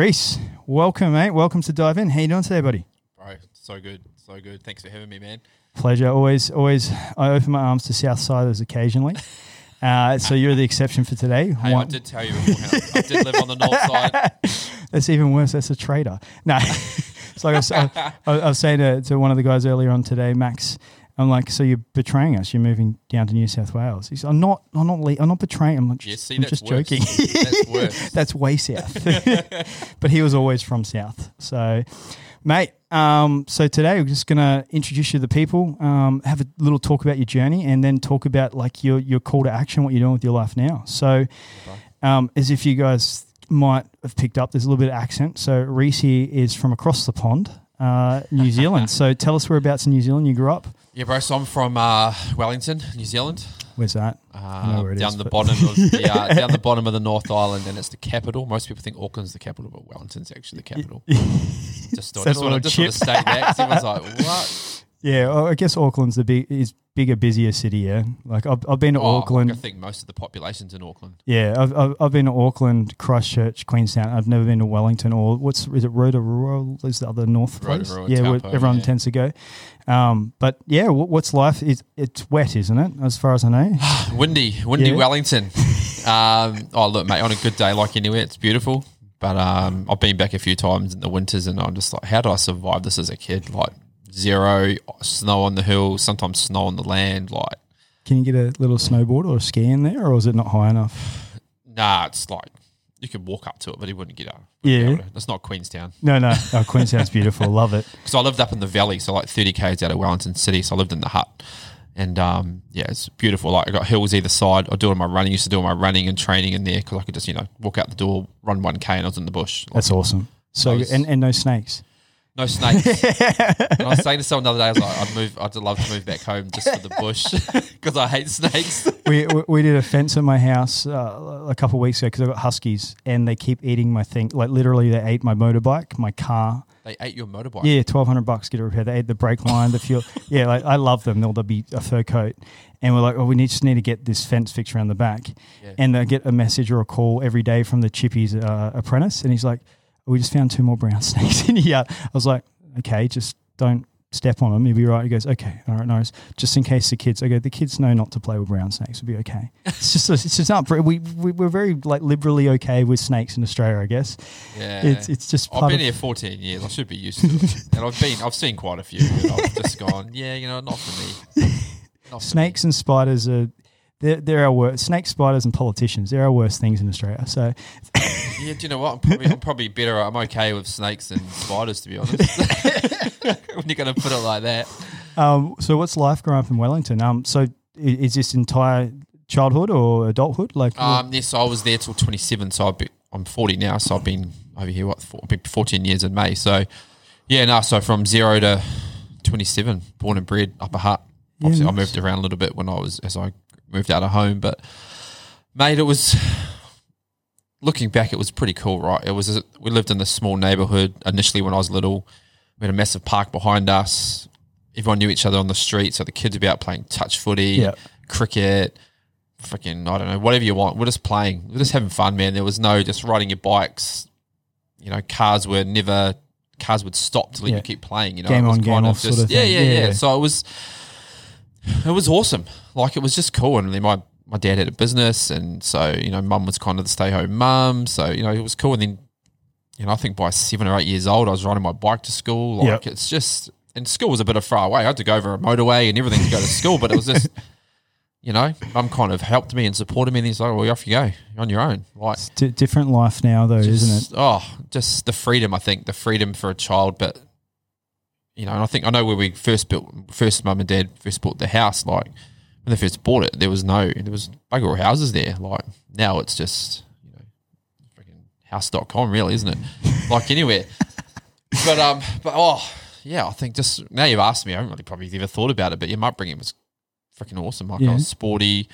Reece, welcome, mate. Welcome to Dive In. How you doing today, buddy? Bro, so good, so good. Thanks for having me, man. Pleasure. Always, always. I open my arms to Southsiders occasionally. Uh, so you're the exception for today. Hey, I One- did tell you beforehand, I did live on the north side. That's even worse. That's a traitor. No, it's like I was, I, I was saying to, to one of the guys earlier on today, Max. I'm like, so you're betraying us. You're moving down to New South Wales. He's, I'm not. I'm not. Le- I'm not betraying. I'm like, Yeah, see, I'm just worse. joking. That's worse. That's way south. but he was always from south. So, mate. Um, so today we're just gonna introduce you to the people, um, have a little talk about your journey, and then talk about like your your call to action, what you're doing with your life now. So, um, as if you guys might have picked up, there's a little bit of accent. So Reece here is from across the pond, uh, New Zealand. so tell us whereabouts in New Zealand you grew up. Yeah, bro. So I'm from uh, Wellington, New Zealand. Where's that? Uh, where down is, the bottom of the uh, down the bottom of the North Island, and it's the capital. Most people think Auckland's the capital, but Wellington's actually the capital. just thought, just want to just want to state that. Everyone's like, what? Yeah, I guess Auckland's the big is bigger, busier city. Yeah, like I've, I've been to Oh, Auckland. I think most of the population's in Auckland. Yeah, I've, I've I've been to Auckland, Christchurch, Queenstown. I've never been to Wellington or what's is it Rotorua? Is the other north place? Rotorua, yeah, where everyone yeah. tends to go. Um, but yeah, what, what's life? Is it's wet, isn't it? As far as I know. Windy, windy Yeah. Wellington. Um, oh, look, mate, on a good day like anywhere, it's beautiful. But um, I've been back a few times in the winters, and I'm just like, how did I survive this as a kid? Like zero snow on the hills, sometimes snow on the land. Like, Can you get a little snowboard or a ski in there, or is it not high enough? nah, it's like you could walk up to it, but he wouldn't get up. Yeah. It's not Queenstown. No, no. Oh, Queenstown's beautiful. Love it. Because I lived up in the valley, so like 30 k's out of Wellington City. So I lived in the Hutt. And um, yeah, it's beautiful. Like I got hills either side. I do all my running. Used to do all my running and training in there because I could just you know walk out the door, run one k, and I was in the bush. Like, That's awesome. So Nice. and, and no snakes. No snakes. and I was saying to someone the other day, I was like, I'd move. I'd love to move back home just for the bush because I hate snakes. we, we we did a fence at my house uh, a couple of weeks ago because I've got huskies and they keep eating my thing. Like literally, they ate my motorbike, my car. They ate your motorbike. Yeah, twelve hundred bucks get a repair. They ate the brake line, the fuel. yeah, like I love them. They'll, they'll be a fur coat, and we're like, oh, we need, just need to get this fence fixed around the back. Yeah. And I get a message or a call every day from the Chippy's uh, apprentice, and he's like, we just found two more brown snakes in here. I was like, okay, just don't step on them. You'll be right. He goes, okay, all right, no, worries. just in case the kids. I go, the kids know not to play with brown snakes. We'll be okay. It's just, it's just not. We, we we're very like liberally okay with snakes in Australia, I guess. yeah. It's it's just I've been here 14 years. I should be used to it. and I've been, I've seen quite a few. And I've just gone, yeah, you know, not for me. Not for snakes and spiders are they're, they're our worst snakes spiders and politicians they're our worst things in australia so. Yeah, do you know what? I'm probably, I'm probably better. I'm okay with snakes and spiders, to be honest. when you're going to put it like that. um so what's life growing up in wellington um so is this entire childhood or adulthood like Um, yes, I was there till 27, so I've been, I'm 40 now, so I've been over here, what, four, I've been 14 years in May. So, yeah, no, so from zero to 27, born and bred, Upper Hutt. Yeah, Obviously, I moved around a little bit when I was, as I moved out of home, but mate, it was, looking back, it was pretty cool, right? It was, a, we lived in this small neighborhood initially when I was little. We had a massive park behind us. Everyone knew each other on the street, so the kids would be out playing touch footy, Yeah. cricket, freaking I don't know, whatever you want. We're just playing. We're just having fun, man. There was no just riding your bikes. You know, cars were never cars would stop to let Yeah. you keep playing. You know, Game it was on, game off sort of yeah, yeah, yeah, Yeah. So it was it was awesome. Like it was just cool. And then my my dad had a business, and so you know, mum was kind of the stay home mum. So you know, it was cool. And then you know, I think by seven or eight years old, I was riding my bike to school. Like Yep. it's just and school was a bit of far away. I had to go over a motorway and everything to go to school, but it was just. You know, mum kind of helped me and supported me, and he's like, "Well, you off you go, you're on your own." Like, it's di- different life now though isn't it Oh, just the freedom. I think the freedom for a child, but you know, and I think I know where we first built, first mum and dad first bought the house. Like when they first bought it, there was no, there was bugger all houses there. Like now, it's just you know, freaking house.com, really, isn't it? like anywhere. But um, but oh yeah, I think just now you've asked me, I haven't really probably ever thought about it, but my upbringing was freaking awesome. Like Yeah. I was sporty.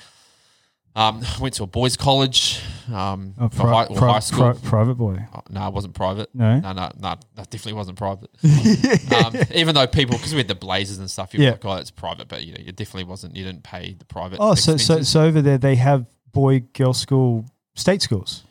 Um, I went to a boys' college. Um, Oh, pri- high, pri- high school. pri- private boy Oh, no, it wasn't private. No? no, no, no, that definitely wasn't private. um, even though people, because we had the blazers and stuff, you Yeah. were like, oh, it's private, but you know, it definitely wasn't. You didn't pay the private. oh so, so so over there they have boy girl school state schools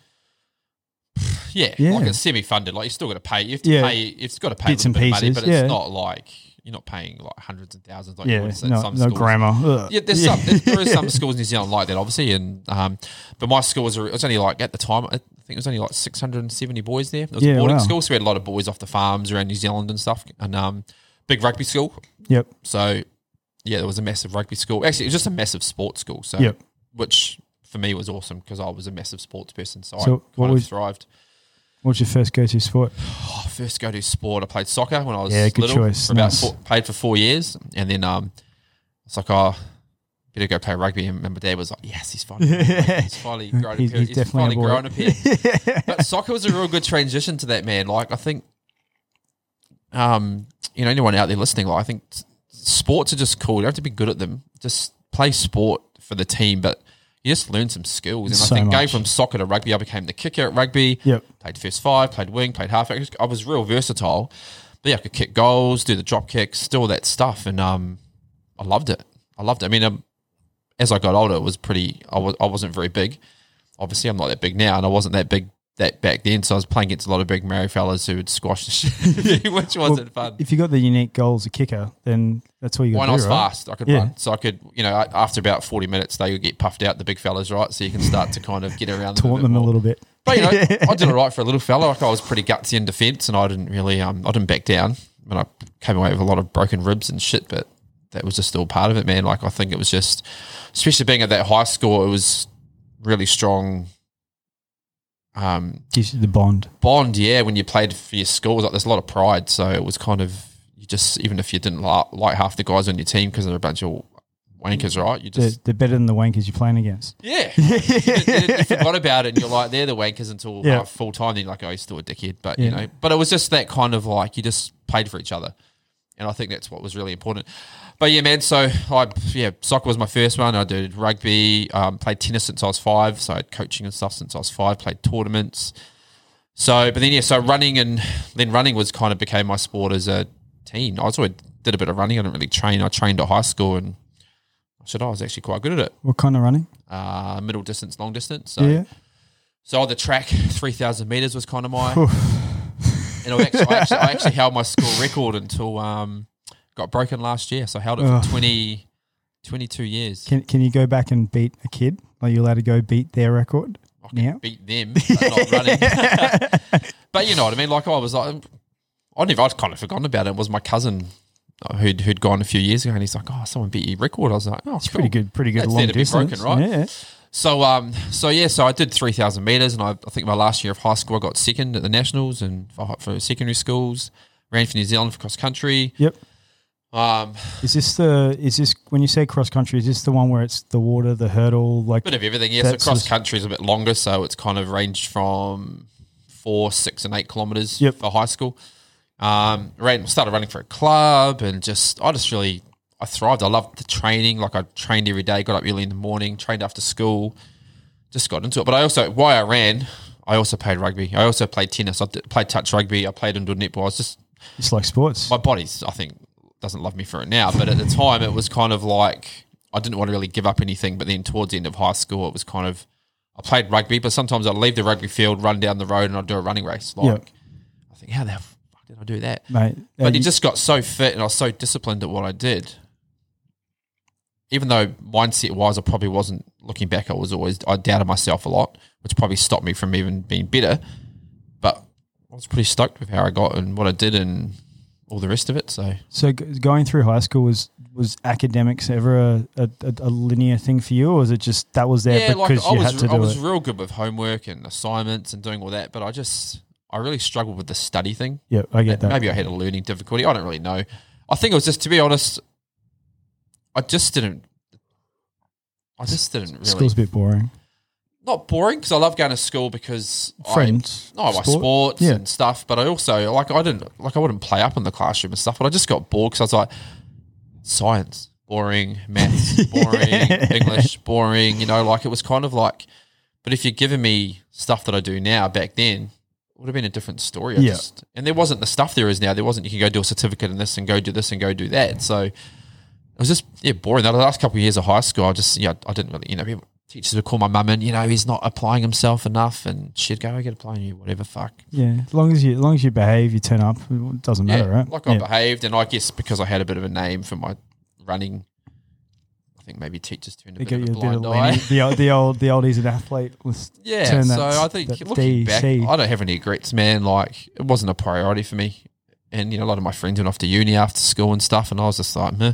Yeah, Yeah. like it's semi-funded. Like you still got to pay. You have to Yeah. pay. You've got to pay Bits a and little bit of money, but it's yeah. not like you're not paying like hundreds and thousands. Like you Yeah, would at no, some no schools. grammar. Ugh. Yeah, there's some. there, There is some schools in New Zealand like that, obviously, and um, but my school was it was only like at the time I think it was only like 670 boys there. It was Yeah, a boarding wow. school, so we had a lot of boys off the farms around New Zealand and stuff, and um, big rugby school. Yep. So yeah, there was a massive rugby school. Actually, it was just a massive sports school. So Yep. which for me was awesome because I was a massive sports person, so, So I kind of was- thrived. What was your first go-to sport? Oh, first go to sport, I played soccer when I was Yeah, good little. choice. For about four, played for four years, and then um, it's like oh, better go play rugby. And my dad was like, yes, he's finally, he's finally grown He's- pair. he's He's, definitely finally grown a pair. but soccer was a real good transition to that man. Like I think, um, you know, anyone out there listening, like I think sports are just cool. You don't have to be good at them. Just play sport for the team, but you just learn some skills. And So I think going from soccer to rugby, I became the kicker at rugby. Yep. Played first five, played wing, played half. I was- I was real versatile. But yeah, I could kick goals, do the drop kicks, do all that stuff, and um, I loved it. I loved it. I mean, um, as I got older, it was pretty. I was I wasn't very big. Obviously, I'm not that big now, and I wasn't that big that back then. So I was playing against a lot of big Maori fellas who would squash the shit, which wasn't fun. If you got the unique goal as a kicker, then that's all you got When to I was right? fast, I could Yeah. run. So I could, you know, after about 40 minutes, they would get puffed out, the big fellas, right? So you can start to kind of get around them, Taunt bit them a little bit. But you know, I did all right for a little fella. Like I was pretty gutsy in defence, and I didn't really, um, I didn't back down. And I came away with a lot of broken ribs and shit, but that was just still part of it, man. Like I think it was just, especially being at that high school, it was really strong. Um, Gives you the bond. bond, yeah. When you played for your school, like there's a lot of pride. So it was kind of you just even if you didn't like, like half the guys on your team because they're a bunch of wankers, right? You They're, just they're better than the wankers you're playing against. yeah, you, you- you forgot about it, and you're like, they're the wankers until Yeah. uh, full time. Then you're like, oh, he's still a dickhead, but Yeah. you know. But it was just that kind of like you just played for each other, and I think that's what was really important. But yeah, man. So I yeah, soccer was my first one. I did rugby, um, played tennis since I was five. So I had coaching and stuff since I was five. Played tournaments. So, but then yeah, so running and then running was kind of became my sport as a teen. I was always did a bit of running. I didn't really train. I trained at high school, and I said I was actually quite good at it. What kind of running? Uh, middle distance, long distance. So, yeah. so on the track, three thousand meters was kind of my. And I actually, I actually, I actually held my school record until um, got broken last year. So I held it for Ugh. 20, 22 years. Can Can you go back and beat a kid? Are you allowed to go beat their record? I Yeah. beat them, but not running. but you know what I mean. Like I was like, I never, I'd kind of forgotten about it. It was my cousin who'd who'd gone a few years ago, and he's like, "Oh, someone beat your record." I was like, "Oh, It's cool. pretty good. Pretty good That's long distance, broken, right? Yeah. So um, so yeah, so I did three thousand meters, and I, I think my last year of high school, I got second at the nationals and for, for secondary schools. Ran for New Zealand for cross country. Yep. Um, Is this the? Is this when you say cross country? Is this the one where it's the water, the hurdle, like? bit of everything. Yeah, so cross country is a bit longer, so it's kind of ranged from four, six, and eight kilometers Yep. for high school. Um, ran started running for a club, and just I just really I thrived. I loved the training. Like I trained every day, got up early in the morning, trained after school, just got into it. But I also why I ran, I also played rugby. I also played tennis. I played touch rugby. I played indoor netball. I was just It's like sports. my body's I think doesn't love me for it now, but at the time it was kind of like I didn't want to really give up anything. But then towards the end of high school, it was kind of I played rugby, but sometimes I'd leave the rugby field, run down the road, and I'd do a running race. Like Yeah. I think, how the fuck did I do that? Mate, But uh, you- just got so fit, and I was so disciplined at what I did. Even though mindset wise, I probably wasn't looking back. I was always I doubted myself a lot, which probably stopped me from even being better. But I was pretty stoked with how I got and what I did and all the rest of it. So so going through high school was was academics ever a, a, a linear thing for you, or was it just that was there yeah, like because I you was, had to I do was it? real good with homework and assignments and doing all that, but I just I really struggled with the study thing. Yeah, I get that. Maybe I had a learning difficulty. I don't really know. I think it was just to be honest. I just didn't. I just didn't really. School's a bit boring. Not boring because I love going to school because Friends, I, no, my sport? sports Yeah. and stuff. But I also like I didn't like I wouldn't play up in the classroom and stuff. But I just got bored because I was like, science boring, maths boring, English boring. You know, like it was kind of like. But if you're giving me stuff that I do now, back then, it would have been a different story. I Yeah. just, and there wasn't the stuff there is now. There wasn't you can go do a certificate in this and go do this and go do that. So it was just yeah boring. The last couple of years of high school, I just yeah I didn't really you know people, teachers would call my mum and you know, he's not applying himself enough, and she'd go, "I get applying you, whatever, fuck." Yeah, as long as you as long as you behave, you turn up. It doesn't matter, yeah, right? like I yeah. behaved, and I guess because I had a bit of a name for my running, I think maybe teachers turned a They bit of a you a bit blind of eye. the old the old the old he's an athlete. Was Yeah, so that- I think looking back, DC. I don't have any regrets, man. Like it wasn't a priority for me, and you know, a lot of my friends went off to uni after school and stuff, and I was just like, meh.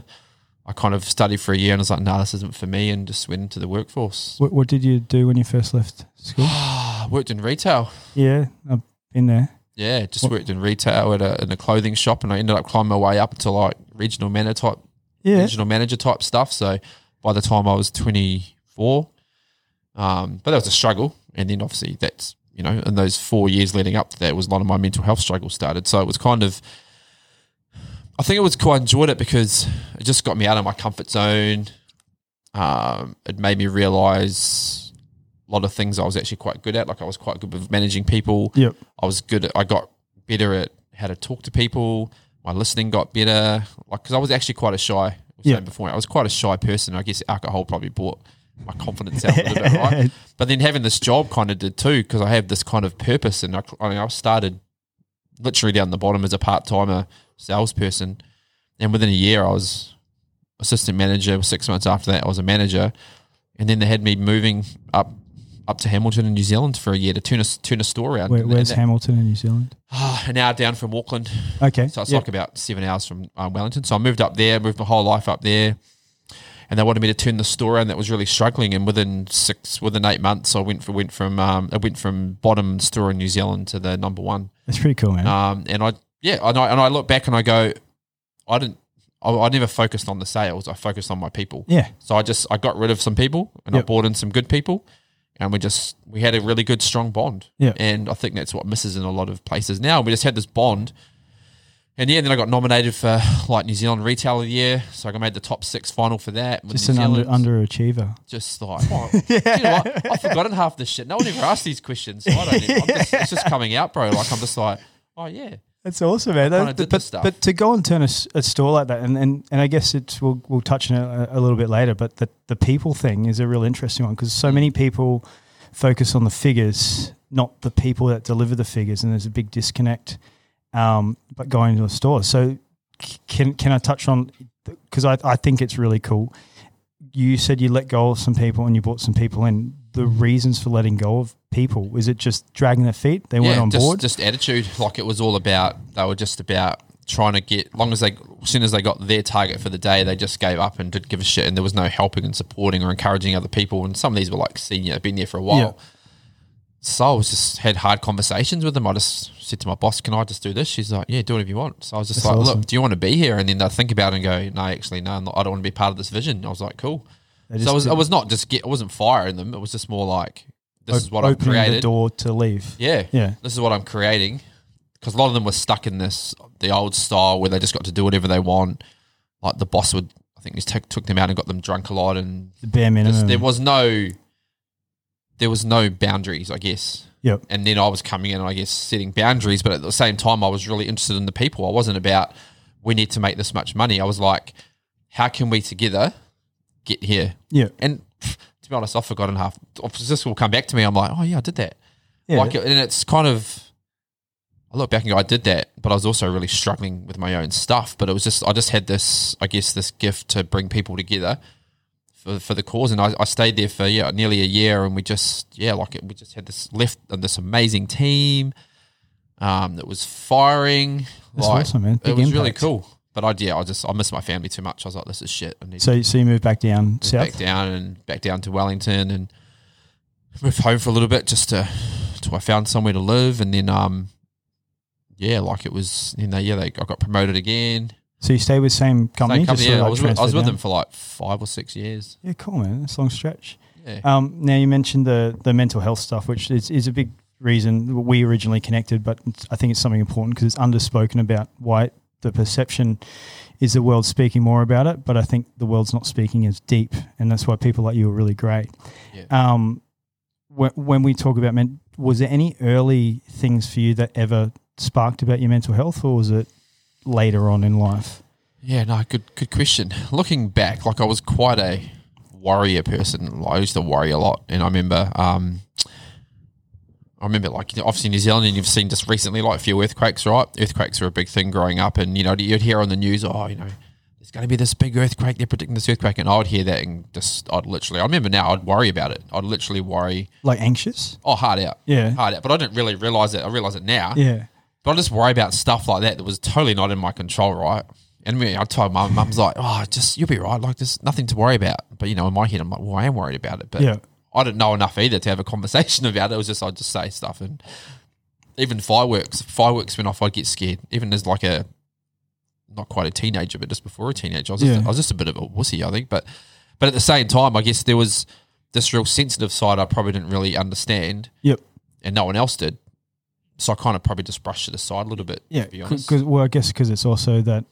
I kind of studied for a year and I was like, no, this isn't for me, and just went into the workforce. what, what did you do when you first left school? I worked in retail. yeah, I've been there. Yeah, just What- worked in retail at a, in a clothing shop, and I ended up climbing my way up to like regional manager type, Yeah, regional manager type stuff. So by the time I was twenty four, um, but that was a struggle, and then obviously that's you know, in those four years leading up to that was a lot of my mental health struggle started. So it was kind of, I think it was cool. I enjoyed it because it just got me out of my comfort zone. Um, it made me realize a lot of things I was actually quite good at. Like I was quite good with managing people. Yep. I was good at, I got better at how to talk to people. My listening got better. Like, cause I was actually quite a shy, Yeah. before, I was quite a shy person. I guess alcohol probably brought my confidence out a little bit, right? But then having this job kind of did too, because I have this kind of purpose. And I, I, mean, I started literally down the bottom as a part timer salesperson. And within a year, I was assistant manager. Six months after that, I was a manager. And then they had me moving up up to Hamilton in New Zealand for a year to turn a, turn a store around. Where, where's that- Hamilton in New Zealand? an hour down from Auckland. Okay, So it's yeah. like about seven hours from um, Wellington. So I moved up there, moved my whole life up there, and they wanted me to turn the store around that was really struggling. And within six, within eight months, I went for, went from um, I went from bottom store in New Zealand to the number one. that's pretty cool, man. Um, and I yeah, and I, and I look back and I go, I didn't. I, I never focused on the sales. I focused on my people. yeah, So I just I got rid of some people and I Yep. brought in some good people, and we just we had a really good strong bond. Yeah. and I think that's what misses in a lot of places now. We just had this bond, and yeah, then I got nominated for like New Zealand Retail of the Year, so I made the top six final for that. just New an under, underachiever. Just like, oh, you know what? I've forgotten half this shit. No one ever asked these questions. So I don't. Even, I'm just, it's just coming out, bro. Like I'm just like, oh yeah, That's awesome, man. That- but, but to go and turn a store like that, and, and, and I guess it's we'll, we'll touch on it a, a little bit later, but the, the people thing is a real interesting one because Mm. so many people focus on the figures, not the people that deliver the figures, and there's a big disconnect. Um, but going to a store, so can can I touch on because I, I think it's really cool. You said you let go of some people and you brought some people in. The reasons for letting go of people is it just dragging their feet? They weren't on just, board. Just attitude. Like it was all about. They were just about trying to get. Long as they, as soon as they got their target for the day, they just gave up and didn't give a shit. And there was no helping and supporting or encouraging other people. And some of these were like senior, been there for a while. Yeah. So I was just had hard conversations with them. I just said to my boss, "Can I just do this?" She's like, "Yeah, do whatever you want." So I was just That's like, awesome. "Look, do you want to be here?" And then they think about it and go, "No, actually, no, I don't want to be part of this vision." I was like, "Cool." So I was, I was not just get. I wasn't firing them. It was just more like, "This is what I've opening created." the door to leave. Yeah. Yeah. This is what I'm creating. Because a lot of them were stuck in this, the old style where they just got to do whatever they want. Like the boss would, I think, just took, took them out and got them drunk a lot. And The bare just, there was no, there was no boundaries, I guess. Yep. And then I was coming in and I guess setting boundaries. But at the same time, I was really interested in the people. I wasn't about, we need to make this much money. I was like, how can we together get here? Yeah. And to be honest, I've forgotten half. This will come back to me. I'm like, oh yeah, I did that. Yeah. Like, and it's kind of. I look back and go, I did that, but I was also really struggling with my own stuff. But it was just, I just had this, I guess, this gift to bring people together for for the cause, and I, I stayed there for yeah nearly a year, and we just yeah like it, we just had this left and this amazing team, um, that was firing. That's like, awesome, man. It Big was really cool. But I yeah, I just I miss my family too much. I was like, this is shit. I need so, so you moved back down to south. back down and back down to Wellington and moved home for a little bit just to till I found somewhere to live and then um yeah like it was you know yeah they I got promoted again So you stayed with same company. Same company, yeah, of I was with, I was with them for like five or six years Yeah, cool, man. That's a long stretch. yeah Um, now you mentioned the the mental health stuff, which is, is a big reason we originally connected, but I think it's something important because it's underspoken about why the perception is the world speaking more about it, but I think the world's not speaking as deep, and that's why people like you are really great. Yeah. Um, when, when we talk about men, was there any early things for you that ever sparked about your mental health, or was it later on in life? yeah no good good question looking back like I was quite a warrior person. I used to worry a lot, and I remember, um, I remember like obviously New Zealand, and you've seen just recently like a few earthquakes, right? Earthquakes are a big thing growing up, and you know you'd hear on the news, oh, you know, there's going to be this big earthquake. They're predicting this earthquake, and I'd hear that and just I'd literally, I remember now, I'd worry about it. I'd literally worry, Like anxious. oh, hard out, Yeah. hard out. But I didn't really realize it. I realize it now. Yeah. But I just worry about stuff like that that was totally not in my control, right? And me, I told my mum's like, oh, just you'll be right. Like, there's nothing to worry about. But you know, in my head, I'm like, well, I am worried about it. But Yeah. I didn't know enough either to have a conversation about it. It was just I'd just say stuff, and even fireworks, fireworks went off, I'd get scared. Even as like a not quite a teenager, but just before a teenager, I was just, I was just a bit of a wussy, I think. But but at the same time, I guess there was this real sensitive side I probably didn't really understand, Yep. and no one else did. So I kind of probably just brushed it aside a little bit. Yeah. be honest. Because well, I guess because it's also that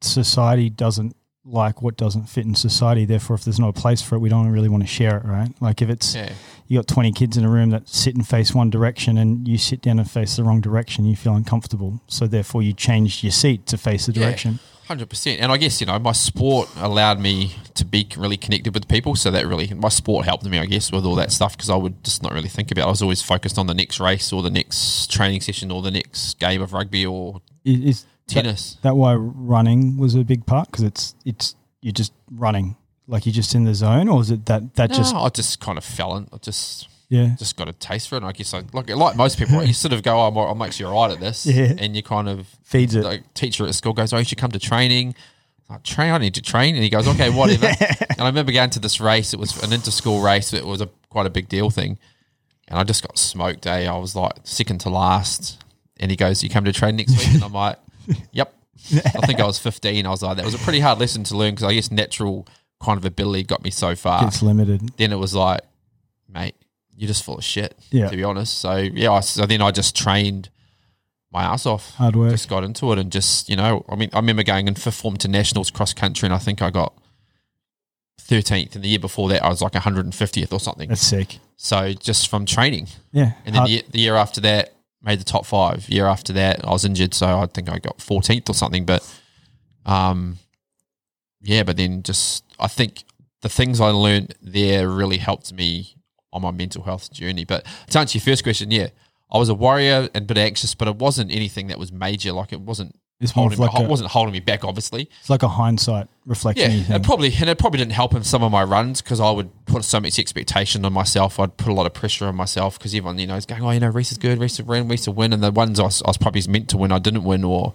society doesn't like what doesn't fit in society. Therefore, if there's not a place for it, we don't really want to share it, right? Like if it's yeah, you got 20 kids in a room that sit and face one direction and you sit down and face the wrong direction, you feel uncomfortable. So therefore you change your seat to face the direction. Hundred percent, and I guess you know my sport allowed me to be really connected with people, so that really my sport helped me, I guess, with all that stuff because I would just not really think about. it. I was always focused on the next race or the next training session or the next game of rugby or Is tennis. that why running was a big part? Because it's, it's, you're just running. Like you're just in the zone or is it that, that No, just, I just kind of fell in. I just yeah. just got a taste for it. And I guess I like like most people, you sort of go, oh, I'm, I'm actually all right at this, Yeah. and you kind of Feeds it. like teacher at school goes, "Oh, you should come to training." Like train, I need to train, and he goes, "Okay, whatever." and I remember going to this race. It was an inter-school race. It was a quite a big deal thing, and I just got smoked. Eh? I was like second to last, and he goes, "You come to train next week?" and I'm like, "Yep." I think I was 15. I was like, that was a pretty hard lesson to learn because I guess natural kind of ability got me so far It's limited. then it was like, mate, you're just full of shit. Yeah. To be honest. So yeah, I, so then I just trained my ass off. Hard work. Just got into it and just you know, I mean, I remember going in fifth form to nationals cross country, and I think I got thirteenth. And the year before that, I was like 150th or something. That's sick. So just from training, Yeah. and then the, the year after that, made the top five. Year after that, I was injured, so I think I got 14th or something. But um, yeah, but then just I think the things I learned there really helped me on my mental health journey. But to answer your first question, yeah, I was a warrior and a bit anxious, but it wasn't anything that was major. Like it wasn't It's holding like me, a- wasn't holding me back. Obviously, it's like a hindsight reflection. yeah, it probably and it probably didn't help in some of my runs because I would put so much expectation on myself. I'd put a lot of pressure on myself because everyone, you know, is going, oh, you know, Reece is good, Reece will win, Reece will win, and the ones I was, I was probably meant to win, I didn't win, or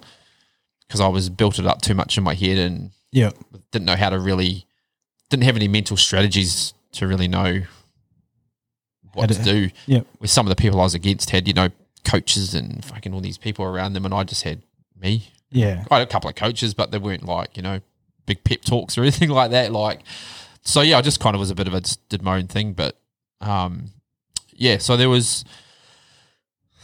because I was built it up too much in my head and yeah. didn't know how to really, didn't have any mental strategies to really know what to- do. Yeah. With some of the people I was against had, you know, coaches and fucking all these people around them, and I just had me. Yeah. I had a couple of coaches, but they weren't like, you know, big pep talks or anything like that. Like, so yeah, I just kind of was a bit of a just did my own thing, but um, yeah. So there was,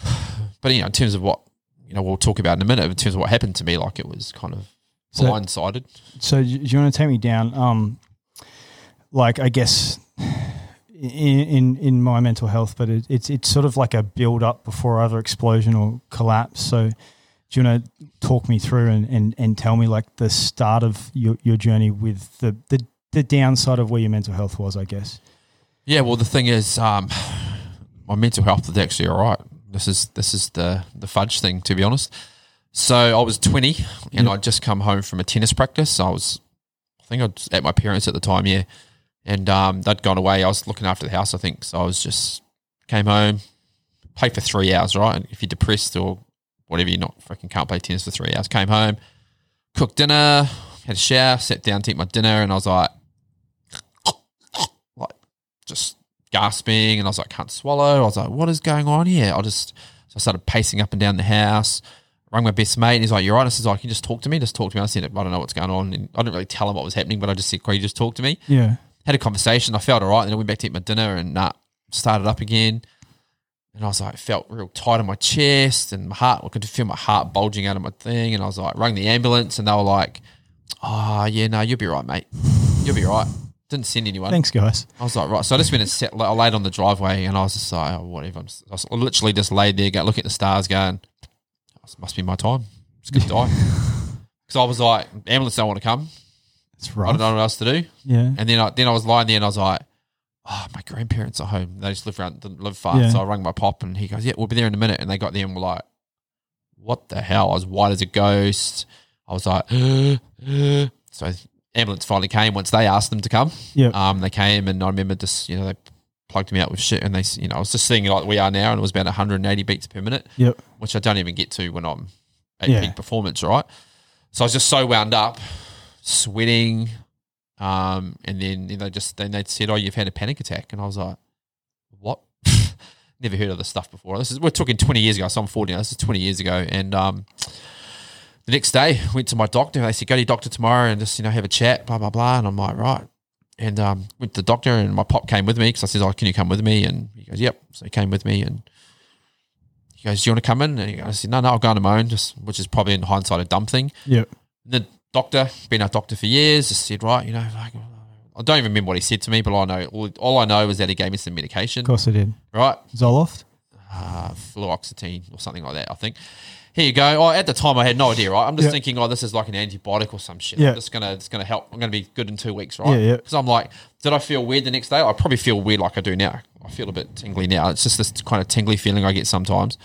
but you know, in terms of what you know, we'll talk about in a minute. In terms of what happened to me, like it was kind of So- blindsided. So do you want to take me down? Um, like I guess in in, in my mental health, but it, it's it's sort of like a build up before either explosion or collapse. So do you want to talk me through and, and, and tell me like the start of your, your journey with the, the the downside of where your mental health was? I guess. Yeah, well, the thing is, um, my mental health is actually all right. This is this is the the fudge thing, to be honest. So I was twenty, and Yep. I'd just come home from a tennis practice. I was, I think I was at my parents at the time, yeah, and um, they'd gone away. I was looking after the house, I think. So I was just came home, played for three hours, right? And if you're depressed or whatever, you're not fucking can't play tennis for three hours. Came home, cooked dinner, had a shower, sat down to eat my dinner, and I was like, like just gasping and I was like, can't swallow. I was like, what is going on here? I just, so I started pacing up and down the house, rang my best mate and he's like, you're right. I said, like, can you just talk to me? Just talk to me. I said, I don't know what's going on. And I didn't really tell him what was happening, but I just said, can you just talk to me? Yeah. Had a conversation. I felt all right. and Then I went back to eat my dinner and nah, started up again. And I was like, felt real tight in my chest and my heart, I could feel my heart bulging out of my thing. And I was like, rang the ambulance and they were like, oh, yeah, no, you'll be right, mate. You'll be right. Didn't send anyone. Thanks, guys. I was like, right. So I just went and sat, I laid on the driveway and I was just like, oh, whatever. I was literally just laid there, go, look at the stars, going, this must be my time. It's going to die. Because I was like, ambulance don't want to come. It's I don't know what else to do. Yeah. And then I then I was lying there and I was like, oh, my grandparents are home. They just live around, didn't live far. Yeah. So I rang my pop and he goes, yeah, we'll be there in a minute. And they got there and were like, what the hell? I was white as a ghost. I was like, so ambulance finally came once they asked them to come. Yep. Um, they came and I remember just, you know, they plugged me out with shit and they, you know, I was just sitting like we are now and it was about 180 beats per minute, Yep. which I don't even get to when I'm at Yeah. peak performance, right? So I was just so wound up, sweating, um, and then you know, just then they said, "Oh, you've had a panic attack," and I was like, "What?" Never heard of this stuff before. This is we're talking twenty years ago. So I'm forty now. This is twenty years ago, and um, the next day went to my doctor. They said, "Go to your doctor tomorrow and just you know have a chat." Blah blah blah. And I'm like, right. And um, went to the doctor, and my pop came with me because I said, "Oh, can you come with me?" And he goes, "Yep." So he came with me, and he goes, "Do you want to come in?" And he goes, I said, "No, no, I'll go on my own." Just which is probably in hindsight a dumb thing Yep. the doctor, been a doctor for years, just said, right, you know, like, I don't even remember what he said to me, but I know all, all I know is that he gave me some medication, Of course I did. right? Zoloft. Uh, fluoxetine or something like that, I think. Here you go. Oh, at the time, I had no idea, right? I'm just Yeah. thinking, oh, this is like an antibiotic or some shit. Yeah. I'm just gonna, it's gonna help. I'm gonna be good in two weeks, right? Yeah, yeah. Because I'm like, did I feel weird the next day? I probably feel weird like I do now. I feel a bit tingly now. It's just this kind of tingly feeling I get sometimes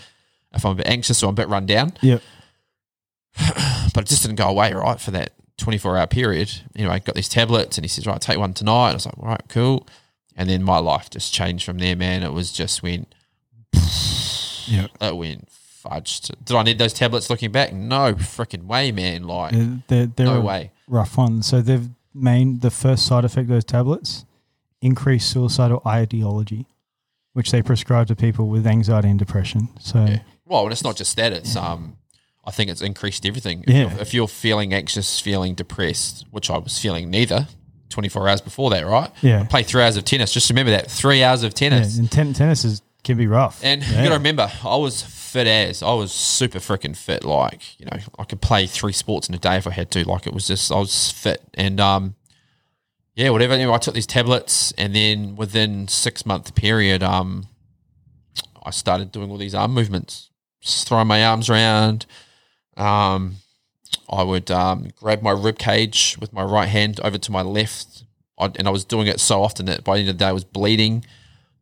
if I'm a bit anxious or I'm a bit run down Yep. but it just didn't go away, right, for that 24 hour period. Anyway, I got these tablets and he says, right, take one tonight. I was like, all right, cool. And then my life just changed from there, man. It was just went, Yep. it went fudged. Did I need those tablets looking back? No freaking way, man. Like, They're, they're, no way. rough one. So they've main the first side effect of those tablets increased suicidal ideology, which they prescribe to people with anxiety and depression. So Yeah. Well, and it's not just that. It's, um, I think it's increased everything. If, Yeah. you're, if you're feeling anxious, feeling depressed, which I was feeling neither 24 hours before that, right? Yeah. Play three hours of tennis. Just remember that three hours of yeah, tennis. and ten- tennis is, can be rough. And yeah. you got to remember, I was fit as I was super freaking fit. Like you know, I could play three sports in a day if I had to. Like it was just I was fit, and um, yeah, whatever. Anyway, I took these tablets, and then within six month period, um, I started doing all these arm movements, just throwing my arms around. Um, I would um, grab my rib cage with my right hand over to my left, I, and I was doing it so often that by the end of the day, I was bleeding.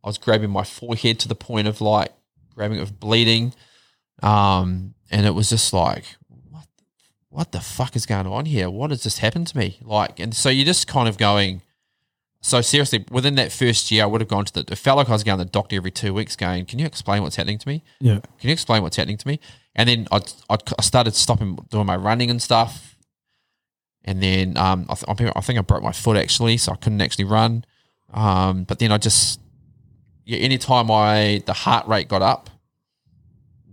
I was grabbing my forehead to the point of like grabbing it with bleeding, um, and it was just like, what, what the fuck is going on here? What has just happened to me? Like, and so you're just kind of going. So seriously, within that first year, I would have gone to the. It felt like I was going to the doctor every two weeks, going, "Can you explain what's happening to me? yeah. Can you explain what's happening to me?" And then I'd, I'd, I started stopping doing my running and stuff. And then um, I, th- I think- I broke my foot actually, so I couldn't actually run. Um, but then I just, yeah, anytime I the heart rate got up,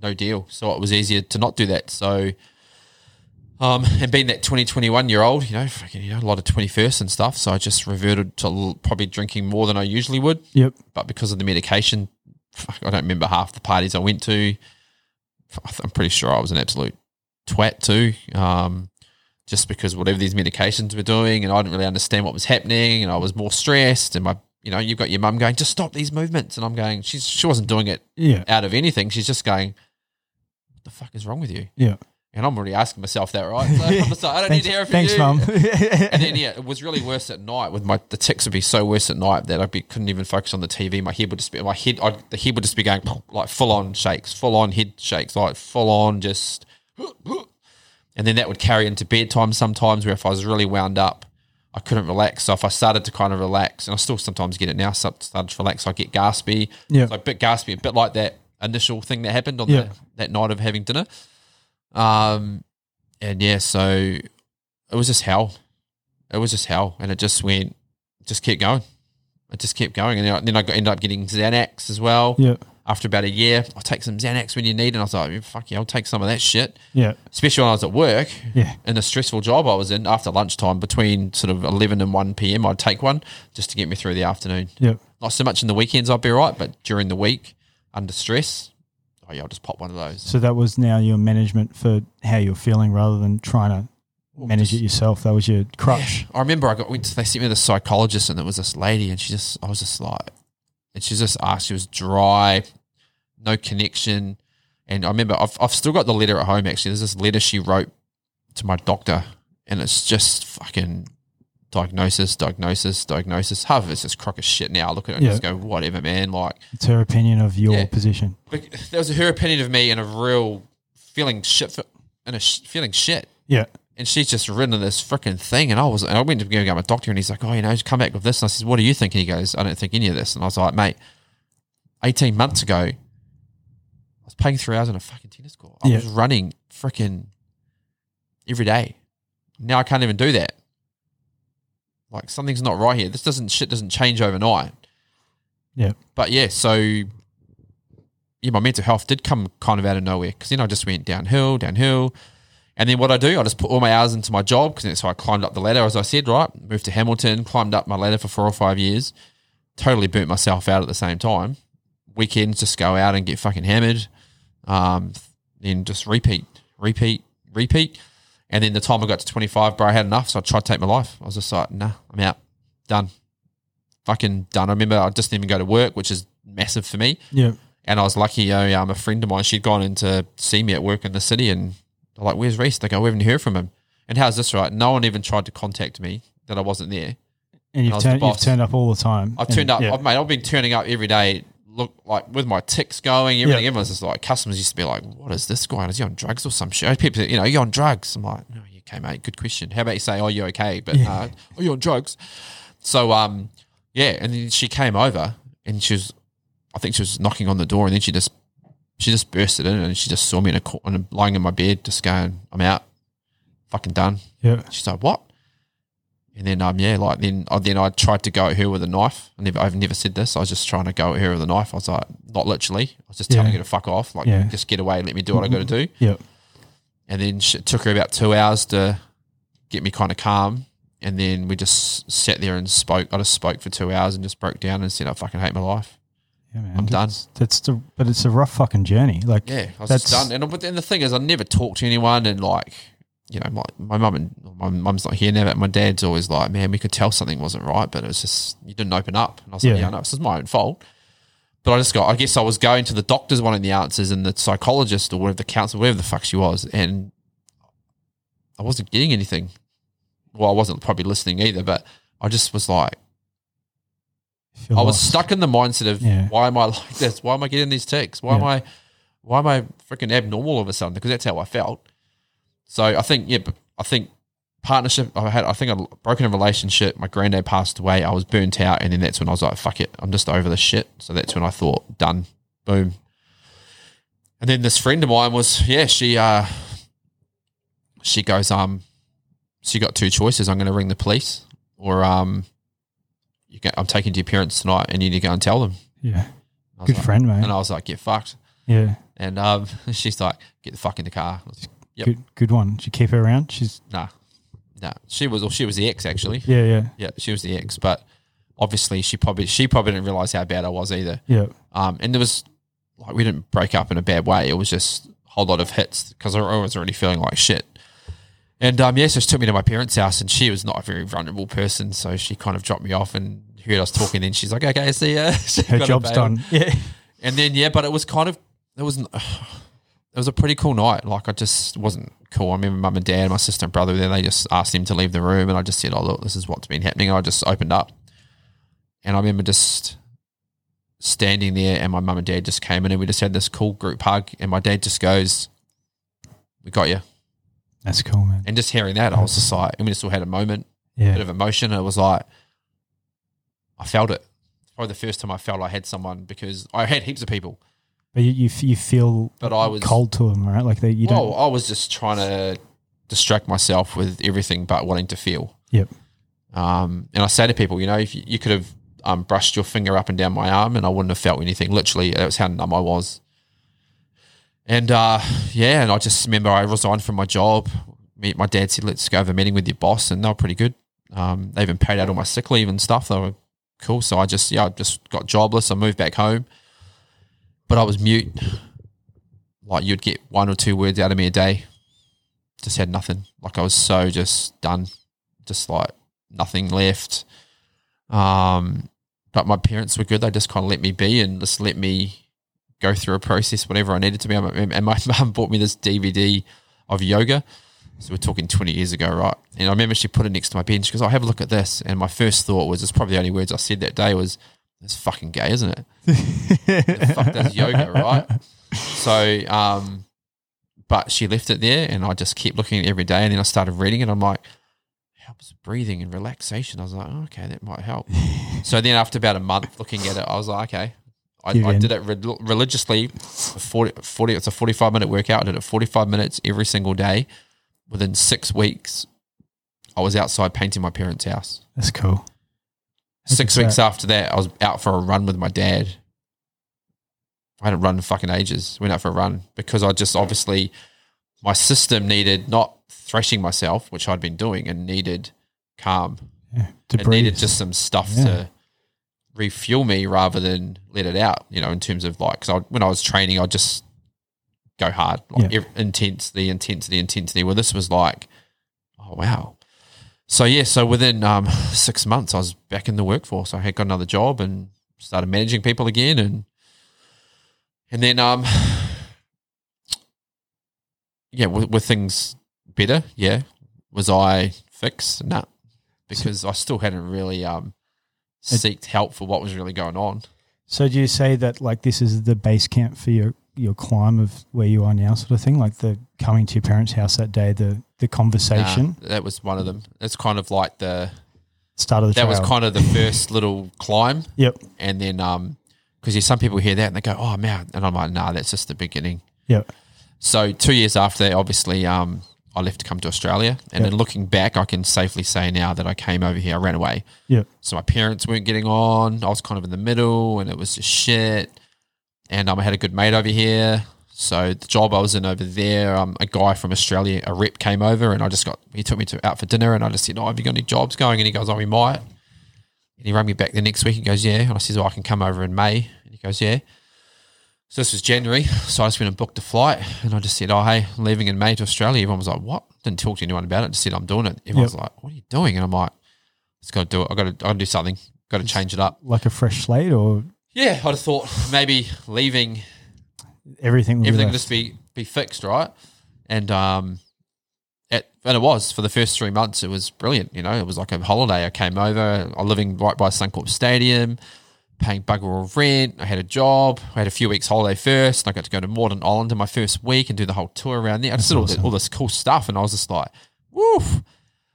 no deal. So it was easier to not do that. So, um, and being that 20, 21 year old, you know, fucking, you know, a lot of 21st and stuff. So I just reverted to l- probably drinking more than I usually would Yep. but because of the medication, fuck, I don't remember half the parties I went to. I'm pretty sure I was an absolute twat too. Um, just because whatever these medications were doing, and I didn't really understand what was happening, and I was more stressed. And my, you know, you've got your mum going, just stop these movements, and I'm going, she's she wasn't doing it Yeah. out of anything. She's just going, what the fuck is wrong with you? Yeah. And I'm already asking myself that, right? So I'm like, I don't thanks, need to hear it from thanks you. mum. And then yeah, it was really worse at night. With my the tics would be so worse at night that I be, couldn't even focus on the TV. My head would just be my head. I'd, the head would just be going like full on shakes, full on head shakes, like full on just. And then that would carry into bedtime sometimes, where if I was really wound up, I couldn't relax. So if I started to kind of relax, and I still sometimes get it now, start- started to relax, I get gaspy. Yeah. So a bit gaspy, a bit like that initial thing that happened on Yeah. the, that night of having dinner. Um, and yeah, so it was just hell. It was just hell, and it just went, just kept going. It just kept going, and then I, then I got, ended up getting Xanax as well. yeah. After about a year, I'll take some Xanax when you need, and I was like, "Fuck yeah, I'll take some of that shit." Yeah. Especially when I was at work, Yeah. in a stressful job I was in. After lunchtime, between sort of eleven and one p.m., I'd take one just to get me through the afternoon. Yeah. Not so much in the weekends, I'd be right, but during the week, under stress, oh yeah, I'll just pop one of those. So that was now your management for how you're feeling rather than trying to manage it yourself. That was your crutch. I remember I got they sent me to the psychologist and there was this lady and she just I was just like and she just asked she was dry, no connection. And I remember I've I've still got the letter at home actually. There's this letter she wrote to my doctor and it's just fucking diagnosis, diagnosis, diagnosis. Half of it's just crock of shit now. I look at it and Yeah. just go, whatever, man. Like, It's her opinion of your Yeah. position. but that was her opinion of me and a real feeling shit, for, and a sh- feeling shit. Yeah. And she's just written this freaking thing. And I was, and I went to go get my doctor and he's like, oh, you know, just come back with this. And I said, what do you think? And he goes, I don't think any of this. And I was like, mate, 18 months ago, I was playing three hours on a fucking tennis court. I Yeah. was running freaking every day. Now I can't even do that. Like something's not right here. This doesn't, shit doesn't change overnight. Yeah. But yeah, so yeah, my mental health did come kind of out of nowhere because then I just went downhill, downhill. And then what I do, I just put all my hours into my job because so I climbed up the ladder, as I said, right? Moved to Hamilton, climbed up my ladder for four or five years, totally burnt myself out at the same time. Weekends, just go out and get fucking hammered. Um, then just repeat, repeat, repeat. And then the time I got to 25, bro, I had enough. So I tried to take my life. I was just like, nah, I'm out. Done. Fucking done. I remember I just didn't even go to work, which is massive for me. Yeah. And I was lucky, uh, um, a friend of mine, she'd gone in to see me at work in the city and they're like, where's Reece? They go, we haven't heard from him. And how's this right? No one even tried to contact me that I wasn't there. And I you've the turned, you've turned up all the time. I've And- turned up, Yeah. I've, mate, I've been turning up every day, look like with my tics going, everything. Yeah. Everyone's just like, customers used to be like, what is this guy? Is he on drugs or some shit? People, you know, you on drugs? I'm like, no, you okay, mate. Good question. How about you say, oh, you okay? But, Yeah. uh, are you on drugs? So, um, yeah. And then she came over and she was, I think she was knocking on the door and then she just, she just bursted in and she just saw me in a corner, lying in my bed, just going, I'm out, fucking done. Yeah. She's like, "What?" And then, um, yeah, like then, I then I tried to go at her with a knife. I never, I've never said this. I was just trying to go at her with a knife. I was like, not literally. I was just telling her to fuck off, like Yeah. just get away, let me do what I got to do. Yeah. And then she, it took her about two hours to get me kind of calm. And then we just sat there and spoke. I just spoke for two hours and just broke down and said, "I fucking hate my life." Yeah, man. I'm done. That's, that's the, but it's a rough fucking journey. Like, Yeah, I was That's- done. And but then the thing is, I never talked to anyone, and like, you know, my my mum and my mum's not here now, but my dad's always like, man, we could tell something wasn't right, but it was just you didn't open up. And I was Yeah. like, yeah, no, this is my own fault. But I just got, I guess I was going to the doctors wanting the answers, and the psychologist or whatever the counselor, whatever the fuck she was, and I wasn't getting anything. Well, I wasn't probably listening either, but I just was like. I was lost. stuck in the mindset of Yeah. why am I like this? Why am I getting these tics? Why am I why am I freaking abnormal all of a sudden? Because that's how I felt. So I think yeah, but I think partnership. I had I think I'd broken a relationship. My granddad passed away. I was burnt out, and then that's when I was like, fuck it, I'm just over this shit. So that's when I thought, done, boom. And then this friend of mine was yeah, she uh she goes um she got two choices. I'm going to ring the police or um you get, I'm taking to your parents tonight and you need to go and tell them. Yeah. Good like- friend, mate. And I was like, get fucked. Yeah. And um, she's like, get the fuck in the car. I was, Yep. Good, good one. Did you keep her around? She's, nah, nah. She was, well, she was the ex actually. yeah, yeah, Yeah, she was the ex, but obviously she probably she probably didn't realize how bad I was either. yeah. Um, and there was like we didn't break up in a bad way. It was just a whole lot of hits because I was already feeling like shit. And um, yeah, so she took me to my parents' house, and she was not a very vulnerable person, so she kind of dropped me off and heard us talking. Then she's like, "Okay, see ya." She Her got job's done. Yeah. And then yeah, but it was kind of it was it was a pretty cool night. Like I just wasn't cool. I remember mum and dad, my sister and brother. Then they just asked him to leave the room, and I just said, "Oh look, this is what's been happening." And I just opened up, and I remember just standing there, and my mum and dad just came in, and we just had this cool group hug, and my dad just goes, "We got you," That's cool, man. and just hearing that, I was just like, and we just all had a moment, Yeah. bit of emotion. It was like I felt it. It's probably the first time I felt I had someone because I had heaps of people. But you, you, f- you feel But I was- cold to them, right? Like they, you don't. I was just trying to distract myself with everything but wanting to feel. Yep. Um, and I say to people, you know, if you, you could have um, brushed your finger up and down my arm and I wouldn't have felt anything. Literally, that was how numb I was. And uh, yeah, and I just remember I resigned from my job. Me, my dad said, let's go have a meeting with your boss. And they were pretty good. Um, they even paid out all my sick leave and stuff. They were cool. So I just, yeah, I just got jobless. I moved back home. But I was mute. Like you'd get one or two words out of me a day. Just had nothing. Like I was so just done. Just like nothing left. Um, but my parents were good. They just kind of let me be and just let me go through a process, whatever I needed to be. And my mum bought me this DVD of yoga. So we're talking 20 years ago, right? And I remember she put it next to my bed she goes, "I have a look at this." And my first thought was, it's probably the only words I said that day was, "It's fucking gay, isn't it?" the fuck does yoga, right? So, um, but she left it there, and I just kept looking at it every day. And then I started reading it. I'm like, helps breathing and relaxation. I was like, oh, okay, that might help. so then after about a month looking at it, I was like, okay. I, I did it re- religiously. 40, 40, it's a 45 minute workout. I did it 45 minutes every single day. Within six weeks, I was outside painting my parents' house. That's cool. Six weeks after that, I was out for a run with my dad. I hadn't run in fucking ages. Went out for a run because I just obviously my system needed not thrashing myself, which I'd been doing, and needed calm. Yeah. It breathe. needed just some stuff Yeah. to refuel me rather than let it out. You know, in terms of like, because I, when I was training, I'd just go hard, like Yeah. ev- intense, the intensity, intensity. Well, this was like, oh wow. So yeah, so within um, six months, I was back in the workforce. I had got another job and started managing people again, and and then um, yeah, were, were things better? Yeah. Was I fixed? No, because I still hadn't really um seeked help for what was really going on. So do you say that like this is the base camp for your your climb of where you are now, sort of thing? Like the coming to your parents' house that day, the the conversation, Nah, that was one of them. It's kind of like the start of the that was kind of the first little climb, Yep. and then um because some people hear that and they go, oh man, and I'm like, nah, that's just the beginning. Yep. So two years after that, obviously, um, I left to come to Australia, and Yep. then looking back, I can safely say now that I came over here, I ran away. Yep. So my parents weren't getting on. I was kind of in the middle, and it was just shit. And um, I had a good mate over here. So the job I was in over there, um, a guy from Australia, a rep came over, and I just got he took me to out for dinner, and I just said, "Oh, have you got any jobs going?" And he goes, "Oh, we might." And he rang me back the next week. He goes, "Yeah," and I said, "Oh, I can come over in May." And he goes, "Yeah." So this was January. So I just went and booked a flight, and I just said, "Oh, hey, I'm leaving in May to Australia." Everyone was like, "What?" Didn't talk to anyone about it. Just said, "I'm doing it." Everyone was like, "What are you doing?" And I'm like, "Just got to do it. I got to, I got to do something. Got to change it up." Like a fresh slate, or Yeah, I'd have thought maybe leaving everything. be everything left? just be be fixed, right? And um, it and it was for the first three months. It was brilliant. You know, it was like a holiday. I came over. I'm living right by Suncorp Stadium, paying bugger all rent. I had a job. I had a few weeks holiday first. And I got to go to Moreton Island in my first week and do the whole tour around there. I just did all, awesome. all this cool stuff, and I was just like, woof.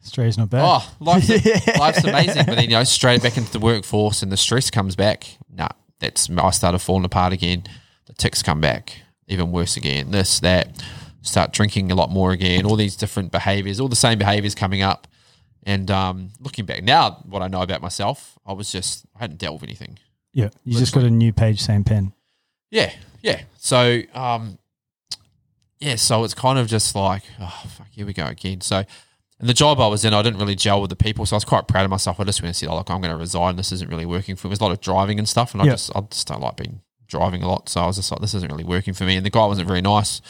Australia's not bad. Oh, life's, life's amazing. But then, you know, straight back into the workforce and the stress comes back. Nah, that's, I started falling apart again. The tics come back, even worse again. This, that, start drinking a lot more again, all these different behaviors, all the same behaviors coming up. And um, looking back now, what I know about myself, I was just, I hadn't dealt with anything. yeah, you just got a new page, same pen. Yeah, yeah. So, um, yeah, so it's kind of just like, oh, fuck, here we go again. So, and the job I was in, I didn't really gel with the people, so I was quite proud of myself. I just went and said, oh, look, I'm going to resign. This isn't really working for me. There's a lot of driving and stuff, and I just, I just don't like being driving a lot. So I was just like, this isn't really working for me. And the guy wasn't very nice.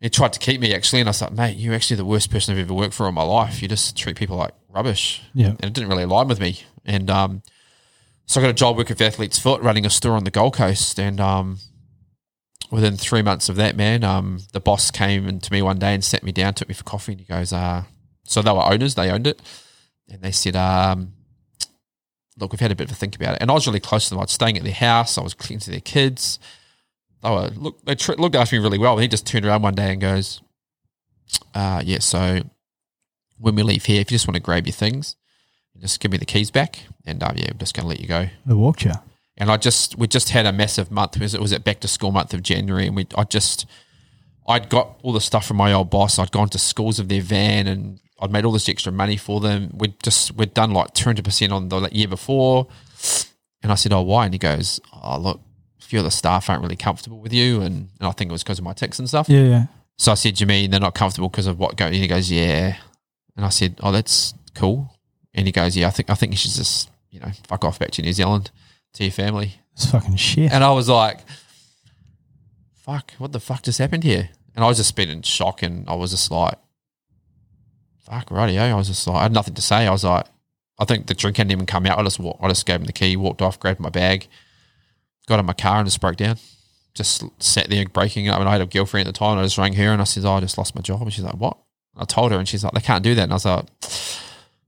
He tried to keep me actually, and I was like, mate, you're actually the worst person I've ever worked for in my life. You just treat people like rubbish Yeah. and it didn't really align with me. And um, so I got a job working for Athlete's Foot, running a store on the Gold Coast. And um, within three months of that, man, um, the boss came to me one day and sat me down, took me for coffee, and he goes, uh, "So they were owners, they owned it, and they said, um, look, we've had a bit of a think about it." And I was really close to them. I was staying at their house. I was clean to their kids. They were look, they tr- looked after me really well. And he just turned around one day and goes, uh, "Yeah, so." When we leave here, if you just want to grab your things, just give me the keys back, and um, yeah, I'm just going to let you go. The walk you. And I just we just had a massive month. It was, it was at back to school month of January, and we I just I'd got all the stuff from my old boss. I'd gone to schools of their van, and I'd made all this extra money for them. We'd just we'd done like two hundred percent on the year before, and I said, "Oh, why?" And he goes, "Oh, look, a few of the staff aren't really comfortable with you, and, and I think it was because of my tics and stuff." Yeah, yeah. So I said, "You mean they're not comfortable because of what going?" And he goes, "Yeah." And I said, "Oh, that's cool." And he goes, "Yeah, I think I think you should just you know fuck off back to New Zealand to your family." It's fucking shit. And I was like, "Fuck, what the fuck just happened here?" And I was just been in shock, and I was just like, "Fuck, righty, I was just like, I had nothing to say. I was like, I think the drink hadn't even come out. I just walked, I just gave him the key, walked off, grabbed my bag, got in my car, and just broke down. Just sat there breaking up. And I had a girlfriend at the time, and I just rang her, and I said, "Oh, I just lost my job." And she's like, "What?" I told her, and she's like, they can't do that. And I was like,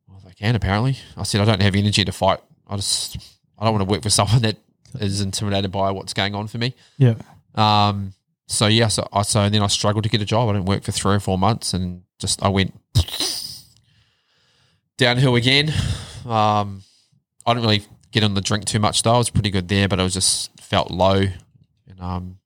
well, they can apparently. I said, I don't have energy to fight. I just, I don't want to work for someone that is intimidated by what's going on for me. Yeah. Um, so yeah, so I so then I struggled to get a job. I didn't work for three or four months, and just I went downhill again. Um, I didn't really get on the drink too much though. I was pretty good there, but I was just felt low, and um,